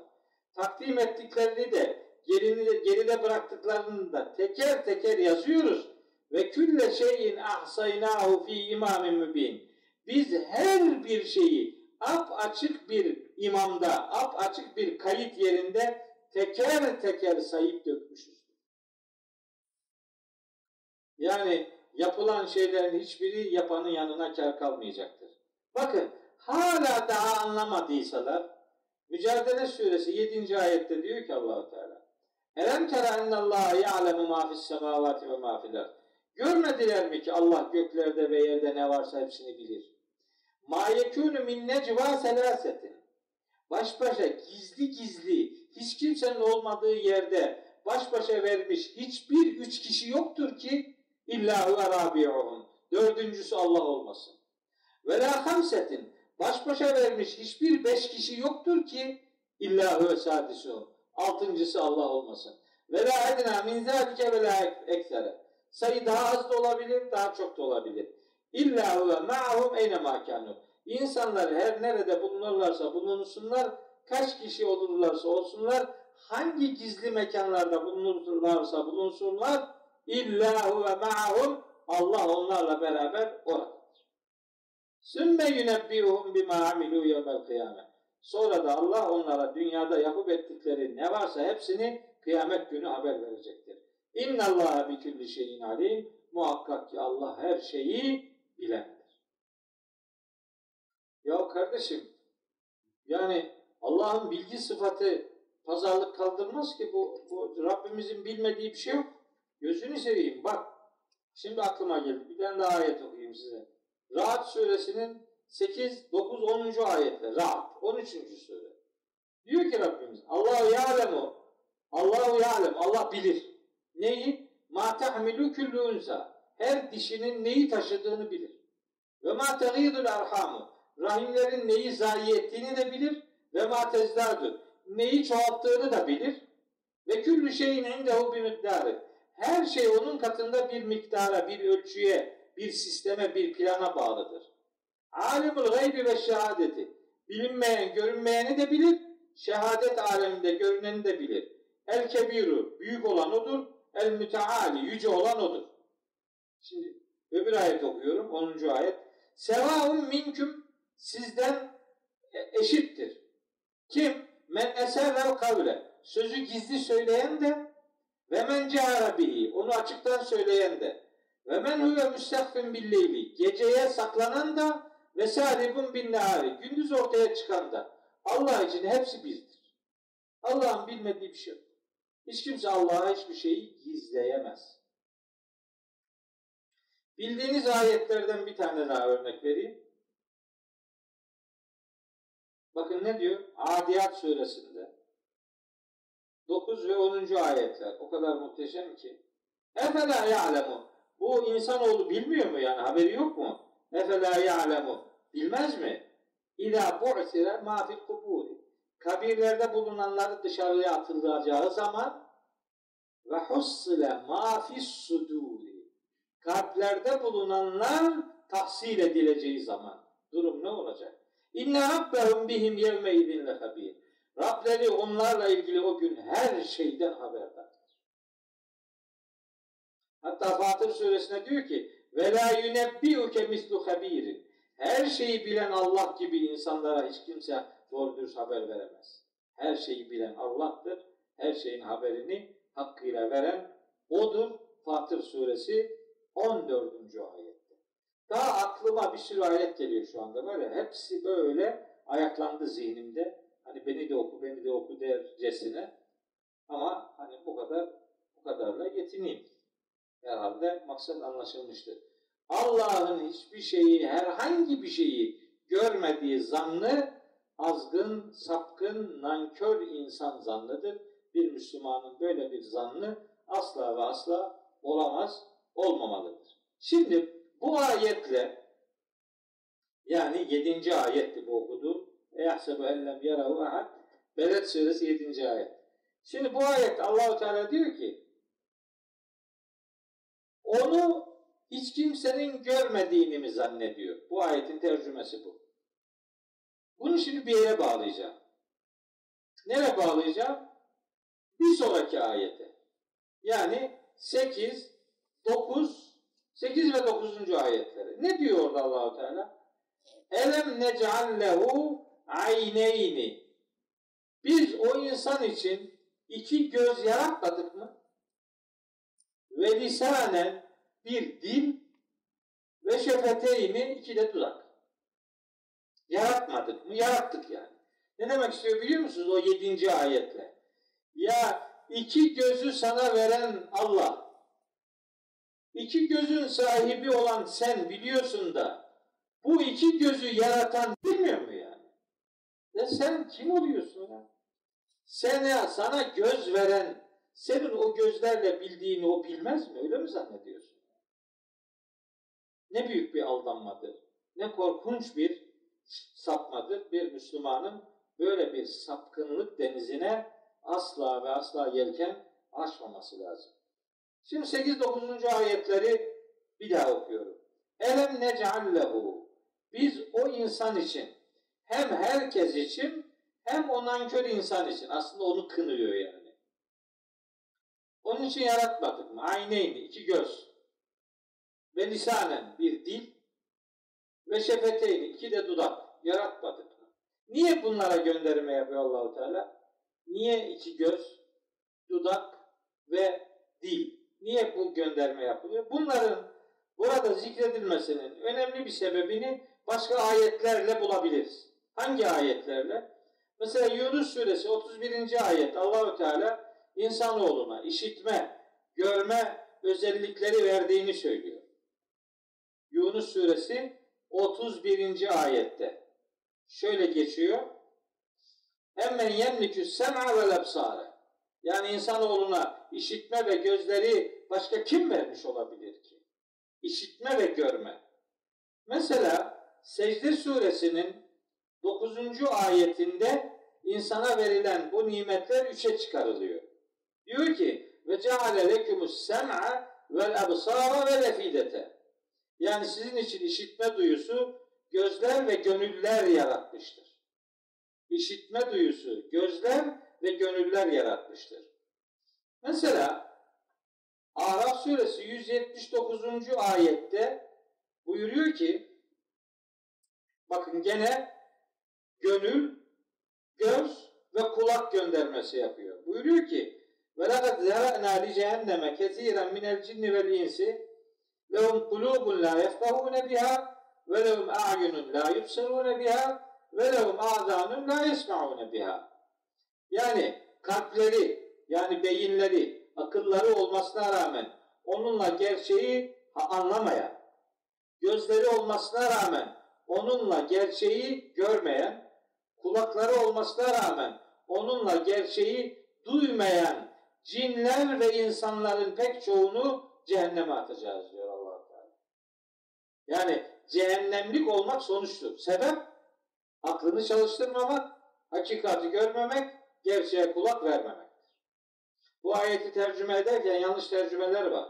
Takdim ettiklerini de geride, geride bıraktıklarını da teker teker yazıyoruz. Ve külle şeyin ahsaynahu fi imamin mübin. Biz her bir şeyi ap açık bir imamda, ap açık bir kayıt yerinde teker teker sayıp dökmüşüz. Yani yapılan şeylerin hiçbiri yapanın yanına kar kalmayacaktır. Bakın hala daha anlamadıysalar Mücadele Suresi 7. ayette diyor ki Allahu Teala Elem tera ennallaha ya'lemu ma fis semavati ve ma fil Görmediler mi ki Allah göklerde ve yerde ne varsa hepsini bilir. Ma yekûnü min necva selâsetin. Baş başa gizli gizli hiç kimsenin olmadığı yerde baş başa vermiş hiçbir üç kişi yoktur ki İllahu ve. Dördüncüsü Allah olmasın. Ve la hamsetin. Baş başa vermiş hiçbir beş kişi yoktur ki illahu ve. Altıncısı Allah olmasın. Ve la edna min zâlike ve la eksere. Sayı daha az da olabilir, daha çok da olabilir. İllahu ve ma'hum eyne makanu. İnsanlar her nerede bulunurlarsa bulunsunlar, kaç kişi olurlarsa olsunlar, hangi gizli mekanlarda bulunurlarsa bulunsunlar, İllahu ve ma'hum Allah onlarla beraber oradadır. Sümme yunebbiuhum bima amilu yevmel kıyamet. Sonra da Allah onlara dünyada yapıp ettikleri ne varsa hepsini kıyamet günü haber verecektir. İnna Allah bi kulli şeyin alim. Muhakkak ki Allah her şeyi bilendir. Ya kardeşim yani Allah'ın bilgi sıfatı pazarlık kaldırmaz ki bu, bu Rabbimizin bilmediği bir şey yok. Gözünü seveyim bak. Şimdi aklıma geldi. Bir tane daha ayet okuyayım size. Rahat suresinin 8, 9, 10. ayetler. Rahat. 13. sure. Diyor ki Rabbimiz Allahu ya'lemu Allahu ya'lem. Allah bilir. Neyi? Ma tahmilu kullu unsa. Her dişinin neyi taşıdığını bilir. Ve ma tegidul arhamu. Rahimlerin neyi zayi ettiğini de bilir. Ve ma tezdadu. Neyi çoğalttığını da bilir. Ve küllü şeyin indehu bir miktarı. Her şey onun katında bir miktara, bir ölçüye, bir sisteme, bir plana bağlıdır. Alimul gaybi ve şehadeti. Bilinmeyen, görünmeyeni de bilir. Şehadet aleminde görüneni de bilir. El kebiru, büyük olan odur. El müteali, yüce olan odur. Şimdi Öbür ayet okuyorum. 10. ayet. Sevaun minküm sizden eşittir. Kim? Men eserrev kavle. Sözü gizli söyleyen de ve men cehara bihi. Onu açıktan söyleyen de. Ve men huve müstehfin billeyli. Geceye saklanan da ve saribun bin nehari. Gündüz ortaya çıkan da. Allah için hepsi birdir. Allah'ın bilmediği bir şey yok. Hiç kimse Allah'a hiçbir şeyi gizleyemez. Bildiğiniz ayetlerden bir tane daha örnek vereyim. Bakın ne diyor? Adiyat suresinde. 9 ve 10. ayetler. O kadar muhteşem ki. Efela ya'lemu. Bu insanoğlu bilmiyor mu yani? Haberi yok mu? Efela ya'lemu. Bilmez mi? İlâ bu'sire mâ fil. Kabirlerde bulunanları dışarıya atılacağı zaman ve hussile mâ fis sudûri. Kalplerde bulunanlar tahsil edileceği zaman durum ne olacak? İnne rabbehum bihim yevme idin lehabir. Rableri onlarla ilgili o gün her şeyden haberdardır. Hatta Fatır suresine diyor ki ve la yunebbiuke mislu habirin. Her şeyi bilen Allah gibi insanlara hiç kimse doğru dürüst haber veremez. Her şeyi bilen Allah'tır. Her şeyin haberini hakkıyla veren O'dur. Fatır suresi 14. ayette. Daha aklıma bir sürü ayet geliyor şu anda böyle. Hepsi böyle ayaklandı zihnimde. Hani beni de oku, beni de oku dercesine. Ama hani bu kadar bu kadarla yetineyim. Herhalde maksat anlaşılmıştır. Allah'ın hiçbir şeyi, herhangi bir şeyi görmediği zannı azgın, sapkın, nankör insan zannıdır. Bir Müslümanın böyle bir zannı asla ve asla olamaz, olmamalıdır. Şimdi bu ayetle yani yedinci ayetti bu okuduğum. Eyahsebu ellem yarahu ahad. Beled suresi yedinci ayet. Şimdi bu ayet Allahu Teala diyor ki onu hiç kimsenin görmediğini mi zannediyor? Bu ayetin tercümesi bu. Bunu şimdi bir yere bağlayacağım. Nereye bağlayacağım? Bir sonraki ayete. Yani 8, 9, 8 ve 9. ayetleri. Ne diyor orada Allahu Teala? Elem nec'al lehu ayneyni. Biz o insan için iki göz yaratmadık mı? Ve lisanen bir dil ve şefeteyni iki de dudak. Yaratmadık mı? Yarattık yani. Ne demek istiyor biliyor musunuz o yedinci ayetle? Ya iki gözü sana veren Allah, iki gözün sahibi olan sen biliyorsun da bu iki gözü yaratan bilmiyor mu yani? Ya sen kim oluyorsun ya? Sana, sana göz veren, senin o gözlerle bildiğini o bilmez mi? Öyle mi zannediyorsun? Ne büyük bir aldanmadır. Ne korkunç bir sapmadır. Bir Müslümanın böyle bir sapkınlık denizine asla ve asla yelken açmaması lazım. Şimdi 8-9. ayetleri bir daha okuyorum. Elem necallehu. Biz o insan için hem herkes için hem o nankör insan için aslında onu kınıyor yani. Onun için yaratmadık mı? Ayneyni, iki göz. Ve lisanen, bir dil. Ve şefeteyni, iki de dudak. Yaratmadık mı? Niye bunlara gönderme yapıyor Allahu Teala? Niye iki göz, dudak ve dil? Niye bu gönderme yapılıyor? Bunların burada zikredilmesinin önemli bir sebebini başka ayetlerle bulabiliriz. Hangi ayetlerle? Mesela Yunus suresi 31. ayet Allahu Teala insanoğluna işitme, görme özellikleri verdiğini söylüyor. Yunus suresi 31. ayette şöyle geçiyor. Hemen yemlikü sem'a ve lebsare. Yani insanoğluna işitme ve gözleri başka kim vermiş olabilir ki? İşitme ve görme. Mesela Secde suresinin 9. ayetinde insana verilen bu nimetler üçe çıkarılıyor. Diyor ki ve ceale lekumus sem'a vel absara ve lefidete. Yani sizin için işitme duyusu gözler ve gönüller yaratmıştır. İşitme duyusu gözler ve gönüller yaratmıştır. Mesela Araf suresi 179. ayette buyuruyor ki bakın gene gönül, göz ve kulak göndermesi yapıyor. Buyuruyor ki وَلَقَدْ زَرَعْنَا لِجَهَنَّمَ كَثِيرًا مِنَ الْجِنِّ وَالْاِنْسِ لَهُمْ قُلُوبٌ لَا يَفْقَهُونَ بِهَا ve lehum a'yunun la yubsirune biha ve lehum a'zanun la yesma'une biha. Yani kalpleri yani beyinleri, akılları olmasına rağmen onunla gerçeği anlamayan, gözleri olmasına rağmen onunla gerçeği görmeyen, kulakları olmasına rağmen onunla gerçeği duymayan cinler ve insanların pek çoğunu cehenneme atacağız diyor allah Teala. Yani cehennemlik olmak sonuçtur. Sebep aklını çalıştırmamak, hakikati görmemek, gerçeğe kulak vermemektir. Bu ayeti tercüme ederken yanlış tercümeler var.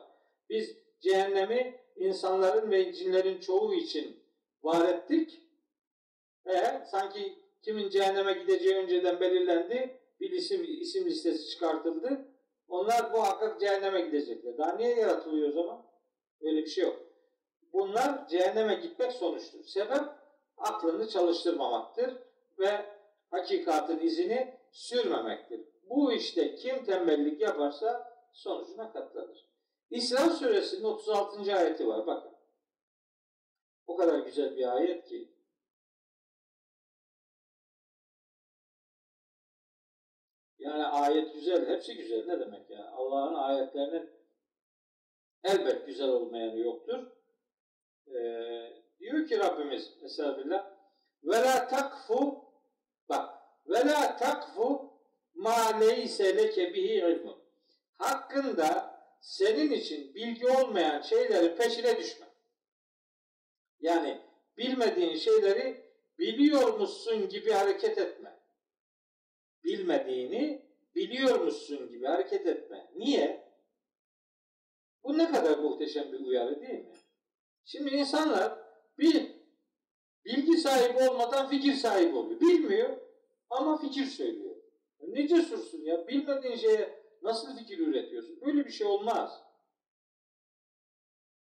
Biz cehennemi insanların ve cinlerin çoğu için var ettik. E, sanki kimin cehenneme gideceği önceden belirlendi. Bir isim, isim listesi çıkartıldı. Onlar bu hakkak cehenneme gidecekler. Daha niye yaratılıyor o zaman? Öyle bir şey yok. Bunlar cehenneme gitmek sonuçtur. Sebep aklını çalıştırmamaktır ve hakikatin izini sürmemektir. Bu işte kim tembellik yaparsa sonucuna katlanır. İsra suresinin 36. ayeti var. Bakın. O kadar güzel bir ayet ki. Yani ayet güzel, hepsi güzel. Ne demek ya? Allah'ın ayetlerinin elbet güzel olmayanı yoktur. Ee, diyor ki Rabbimiz Estağfirullah ve la takfu bak ve la takfu ma leyse leke bihi ilmun hakkında senin için bilgi olmayan şeyleri peşine düşme. Yani bilmediğin şeyleri biliyormuşsun gibi hareket etme. Bilmediğini biliyormuşsun gibi hareket etme. Niye? Bu ne kadar muhteşem bir uyarı değil mi? Şimdi insanlar bir bilgi sahibi olmadan fikir sahibi oluyor. Bilmiyor ama fikir söylüyor. Ne cesursun ya? Bilmediğin şeye nasıl fikir üretiyorsun? Böyle bir şey olmaz.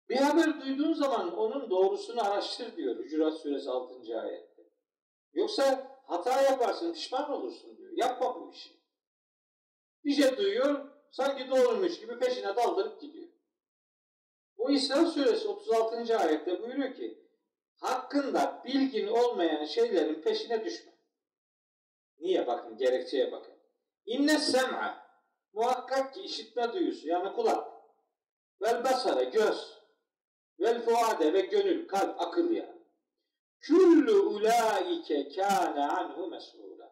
Bir haber duyduğun zaman onun doğrusunu araştır diyor Hücurat Suresi 6. ayette. Yoksa hata yaparsın, pişman olursun diyor. Yapma bu işi. Bir şey duyuyor, sanki doğruymuş gibi peşine daldırıp gidiyor. Bu İsra Suresi 36. ayette buyuruyor ki, hakkında bilgin olmayan şeylerin peşine düşme. Niye? Bakın, gerekçeye bakın. İnne sem'a, muhakkak ki işitme duyusu, yani kulak. Vel basara, göz. Vel fuade ve gönül, kalp, akıl yani. Küllü ulaike kâne anhu mes'ûlâ.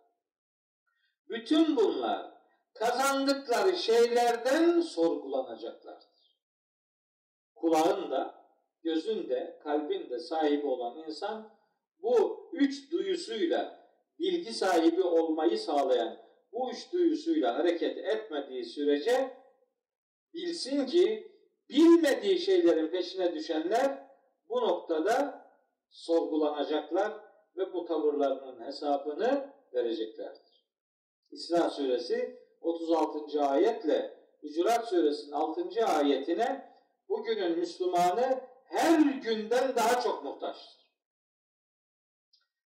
Bütün bunlar kazandıkları şeylerden sorgulanacaklardır. Kulağın da, gözün de, kalbin de sahibi olan insan bu üç duyusuyla bilgi sahibi olmayı sağlayan bu üç duyusuyla hareket etmediği sürece bilsin ki bilmediği şeylerin peşine düşenler bu noktada sorgulanacaklar ve bu tavırlarının hesabını vereceklerdir. İsra suresi 36. ayetle Hücurat suresinin 6. ayetine bugünün Müslümanı her günden daha çok muhtaçtır.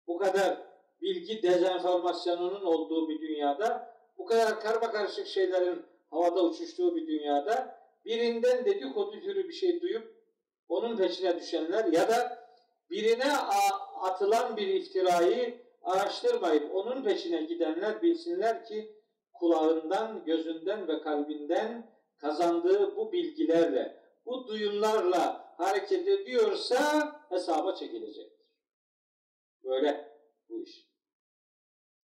Bu kadar bilgi dezenformasyonunun olduğu bir dünyada, bu kadar karma karışık şeylerin havada uçuştuğu bir dünyada birinden dedikodu türü bir şey duyup onun peşine düşenler ya da birine atılan bir iftirayı araştırmayıp onun peşine gidenler bilsinler ki kulağından, gözünden ve kalbinden kazandığı bu bilgilerle, bu duyumlarla hareket ediyorsa hesaba çekilecektir. Böyle bu iş.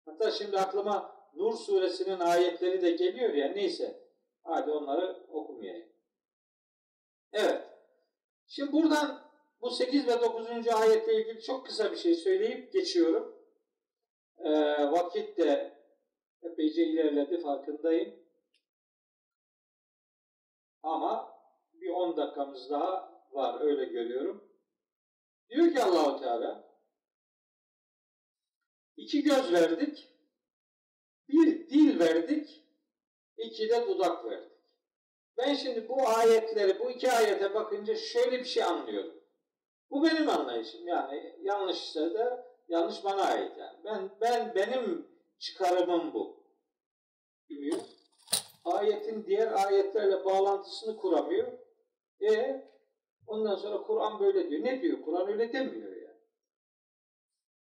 Hatta şimdi aklıma Nur suresinin ayetleri de geliyor ya neyse. Hadi onları okumayayım. Evet. Şimdi buradan bu 8 ve 9. ayetle ilgili çok kısa bir şey söyleyip geçiyorum. Ee, vakit de epeyce ilerledi farkındayım. Ama bir 10 dakikamız daha var öyle görüyorum. Diyor ki Allahu Teala iki göz verdik, bir dil verdik, iki de dudak verdik. Ben şimdi bu ayetleri, bu iki ayete bakınca şöyle bir şey anlıyorum. Bu benim anlayışım. Yani yanlışsa da yanlış bana ait yani. Ben ben benim çıkarımım bu. Bilmiyor. Ayetin diğer ayetlerle bağlantısını kuramıyor. E ondan sonra Kur'an böyle diyor. Ne diyor? Kur'an öyle demiyor yani.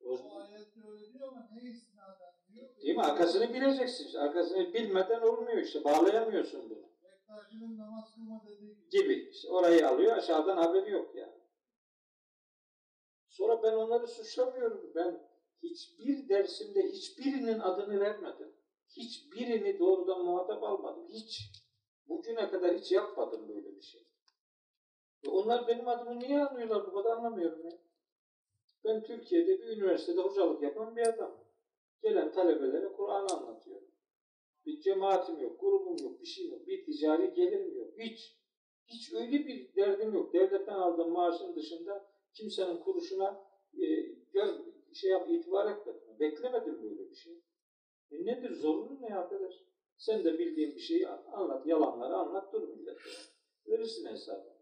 O, o ayet öyle diyor ama ne istinaden diyor? Değil mi? Arkasını bileceksin. İşte. Arkasını bilmeden olmuyor işte. Bağlayamıyorsun bunu. Bektaşi'nin namaz kılma dediği gibi. Gibi. İşte orayı alıyor. Aşağıdan haberi yok yani. Sonra ben onları suçlamıyorum. Ben hiçbir dersimde hiçbirinin adını vermedim. Hiçbirini doğrudan muhatap almadım. Hiç. Bugüne kadar hiç yapmadım böyle bir şey. Onlar benim adımı niye anlıyorlar bu kadar anlamıyorum ya. Ben Türkiye'de bir üniversitede hocalık yapan bir adam. Gelen talebelere Kur'an anlatıyorum. Bir cemaatim yok, grubum yok, bir şey yok, bir ticari gelirim yok. Hiç. Hiç öyle bir derdim yok. Devletten aldığım maaşın dışında kimsenin kuruşuna e, gör, şey yap, itibar etmedim. Beklemedim böyle bir şey. E nedir zorunlu ne arkadaş? Sen de bildiğin bir şeyi anlat, yalanları anlat dur millete. Verirsin hesabı.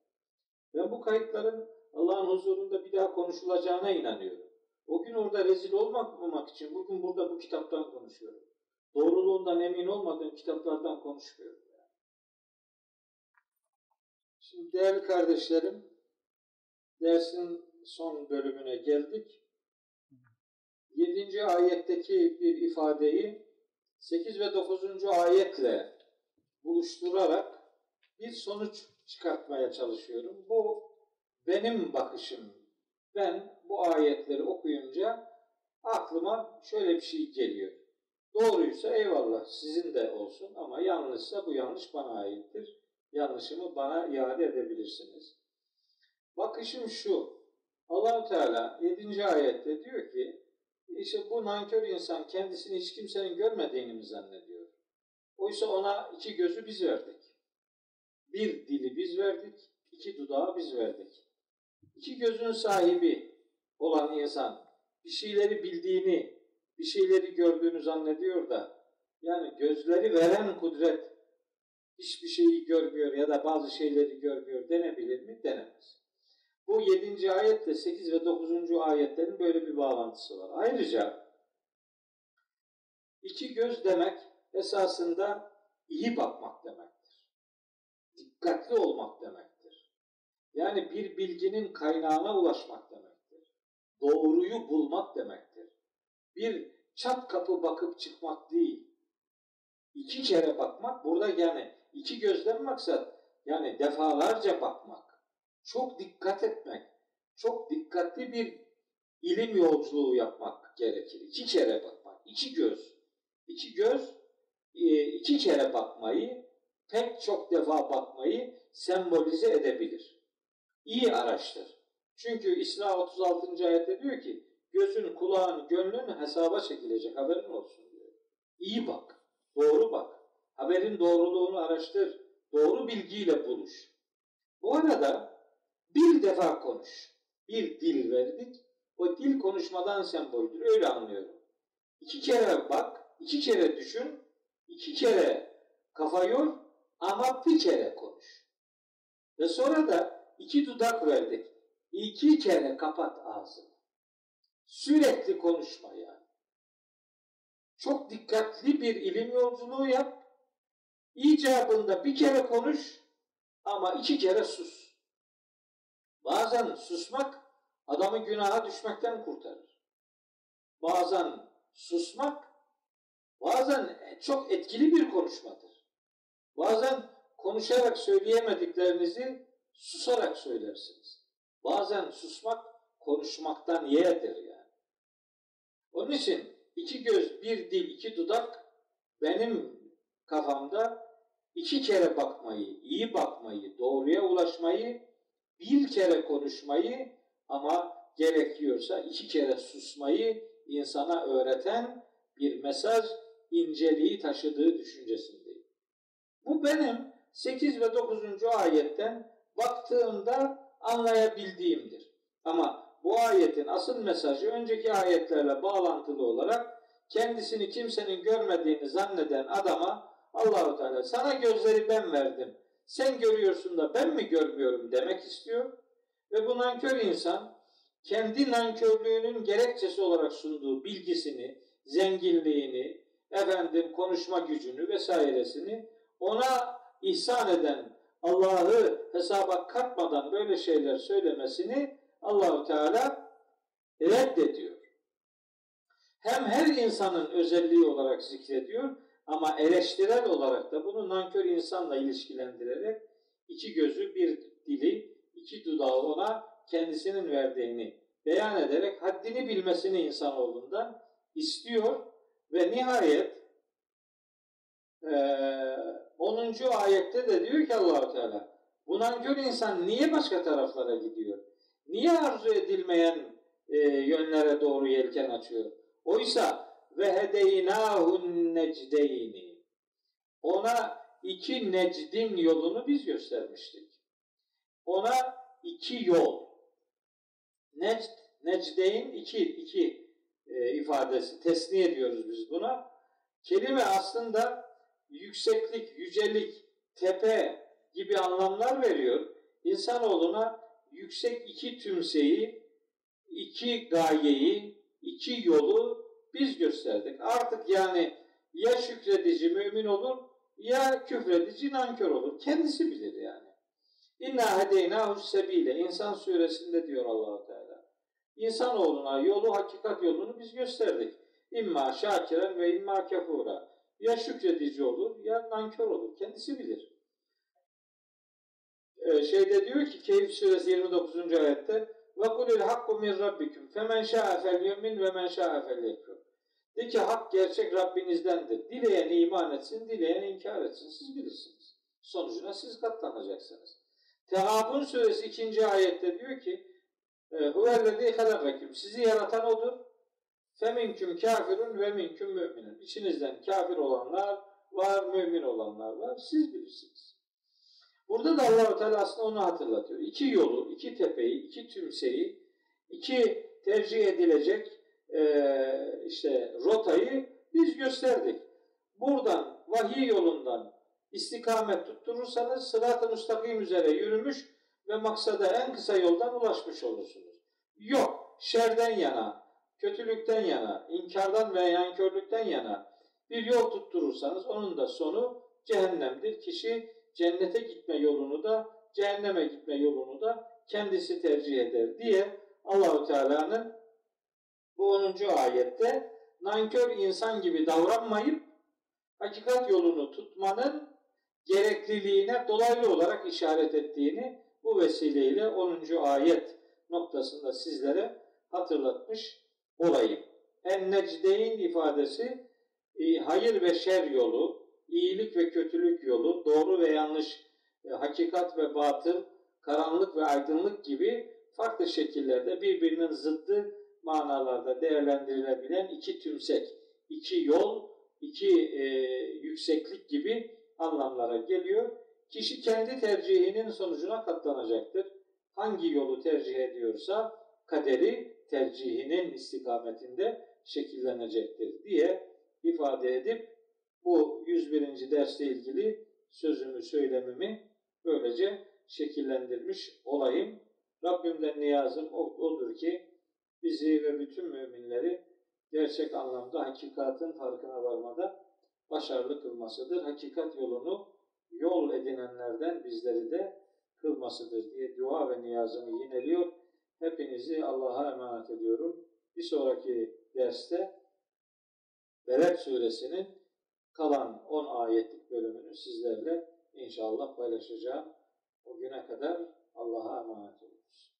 Ben bu kayıtların Allah'ın huzurunda bir daha konuşulacağına inanıyorum. O gün orada rezil olmamak için bugün burada bu kitaptan konuşuyorum. Doğruluğundan emin olmadığım kitaplardan konuşmuyorum. Şimdi değerli kardeşlerim, dersin son bölümüne geldik. 7. ayetteki bir ifadeyi 8 ve 9. ayetle buluşturarak bir sonuç çıkartmaya çalışıyorum. Bu benim bakışım. Ben bu ayetleri okuyunca aklıma şöyle bir şey geliyor. Doğruysa eyvallah sizin de olsun ama yanlışsa bu yanlış bana aittir. Yanlışımı bana iade edebilirsiniz. Bakışım şu. Allahu Teala 7. ayette diyor ki işte bu nankör insan kendisini hiç kimsenin görmediğini mi zannediyor? Oysa ona iki gözü biz verdik. Bir dili biz verdik, iki dudağı biz verdik. İki gözün sahibi olan insan bir şeyleri bildiğini, bir şeyleri gördüğünü zannediyor da yani gözleri veren kudret hiçbir şeyi görmüyor ya da bazı şeyleri görmüyor denebilir mi? Denemez. Bu 7. ayetle 8 ve 9. ayetlerin böyle bir bağlantısı var. Ayrıca iki göz demek esasında iyi bakmak demektir. Dikkatli olmak demektir. Yani bir bilginin kaynağına ulaşmak demektir. Doğruyu bulmak demektir. Bir çat kapı bakıp çıkmak değil. İki kere bakmak burada yani iki gözden maksat yani defalarca bakmak çok dikkat etmek, çok dikkatli bir ilim yolculuğu yapmak gerekir. İki kere bakmak, iki göz. İki göz, e, iki kere bakmayı, pek çok defa bakmayı sembolize edebilir. İyi araştır. Çünkü İsra 36. ayette diyor ki, gözün, kulağın, gönlün hesaba çekilecek haberin olsun diyor. İyi bak, doğru bak. Haberin doğruluğunu araştır. Doğru bilgiyle buluş. Bu arada bir defa konuş. Bir dil verdik. O dil konuşmadan semboldür. Öyle anlıyorum. İki kere bak, iki kere düşün, iki kere kafa yor ama bir kere konuş. Ve sonra da iki dudak verdik. İki kere kapat ağzını. Sürekli konuşma yani. Çok dikkatli bir ilim yolculuğu yap. İcabında bir kere konuş ama iki kere sus. Bazen susmak adamı günaha düşmekten kurtarır. Bazen susmak bazen çok etkili bir konuşmadır. Bazen konuşarak söyleyemediklerinizi susarak söylersiniz. Bazen susmak konuşmaktan yeğdir yani. Onun için iki göz, bir dil, iki dudak benim kafamda iki kere bakmayı, iyi bakmayı, doğruya ulaşmayı bir kere konuşmayı ama gerekiyorsa iki kere susmayı insana öğreten bir mesaj inceliği taşıdığı düşüncesindeyim. Bu benim 8 ve 9. ayetten baktığımda anlayabildiğimdir. Ama bu ayetin asıl mesajı önceki ayetlerle bağlantılı olarak kendisini kimsenin görmediğini zanneden adama Allahu Teala sana gözleri ben verdim. sen görüyorsun da ben mi görmüyorum demek istiyor. Ve bu nankör insan kendi nankörlüğünün gerekçesi olarak sunduğu bilgisini, zenginliğini, efendim konuşma gücünü vesairesini ona ihsan eden Allah'ı hesaba katmadan böyle şeyler söylemesini Allahu Teala reddediyor. Hem her insanın özelliği olarak zikrediyor ama eleştirel olarak da bunu nankör insanla ilişkilendirerek iki gözü bir dili, iki dudağı ona kendisinin verdiğini beyan ederek haddini bilmesini insanoğlundan istiyor ve nihayet e, 10. ayette de diyor ki Allahu Teala bu nankör insan niye başka taraflara gidiyor? Niye arzu edilmeyen e, yönlere doğru yelken açıyor? Oysa ve hedeynâhun necdeyni ona iki necdin yolunu biz göstermiştik. Ona iki yol. Necd, necdeyn iki, iki e, ifadesi. Tesniye diyoruz biz buna. Kelime aslında yükseklik, yücelik, tepe gibi anlamlar veriyor. İnsanoğluna yüksek iki tümseyi, iki gayeyi, iki yolu biz gösterdik. Artık yani ya şükredici mümin olur ya küfredici nankör olur. Kendisi bilir yani. İnna hedeynahu sebile. İnsan suresinde diyor Allahu Teala. İnsanoğluna yolu, hakikat yolunu biz gösterdik. İmma şakiren ve imma kefura. Ya şükredici olur ya nankör olur. Kendisi bilir. Ee, şeyde diyor ki Keyif suresi 29. ayette rabbikum femen şa'a fel yu'min ve men şa'a fel yekfur. De ki hak gerçek Rabbinizdendir. Dileyen iman etsin, dileyen inkar etsin. Siz bilirsiniz. Sonucuna siz katlanacaksınız. Tehabun suresi 2. ayette diyor ki Huvellezî halakaküm. Sizi yaratan odur. Feminküm kafirun ve minküm müminun. İçinizden kafir olanlar var, mümin olanlar var. Siz bilirsiniz. Burada da Allah-u Teala aslında onu hatırlatıyor. İki yolu, iki tepeyi, iki tümseyi, iki tercih edilecek e, işte rotayı biz gösterdik. Buradan, vahiy yolundan istikamet tutturursanız sırat-ı müstakim üzere yürümüş ve maksada en kısa yoldan ulaşmış olursunuz. Yok, şerden yana, kötülükten yana, inkardan ve yankörlükten yana bir yol tutturursanız onun da sonu cehennemdir. Kişi cennete gitme yolunu da cehenneme gitme yolunu da kendisi tercih eder diye Allahu Teala'nın bu 10. ayette nankör insan gibi davranmayıp hakikat yolunu tutmanın gerekliliğine dolaylı olarak işaret ettiğini bu vesileyle 10. ayet noktasında sizlere hatırlatmış olayım. En necdeyn ifadesi e, hayır ve şer yolu, iyilik ve kötülük yolu, doğru ve yanlış, e, hakikat ve batıl, karanlık ve aydınlık gibi farklı şekillerde birbirinin zıttı manalarda değerlendirilebilen iki tümsek, iki yol, iki e, yükseklik gibi anlamlara geliyor. Kişi kendi tercihinin sonucuna katlanacaktır. Hangi yolu tercih ediyorsa kaderi tercihinin istikametinde şekillenecektir diye ifade edip bu 101. dersle ilgili sözümü, söylemimi böylece şekillendirmiş olayım. Rabbimden niyazım odur ki bizi ve bütün müminleri gerçek anlamda hakikatin farkına varmada başarılı kılmasıdır. Hakikat yolunu yol edinenlerden bizleri de kılmasıdır diye dua ve niyazımı yineliyor. Hepinizi Allah'a emanet ediyorum. Bir sonraki derste Beled suresinin kalan 10 ayetlik bölümünü sizlerle inşallah paylaşacağım. O güne kadar Allah'a emanet olunuz.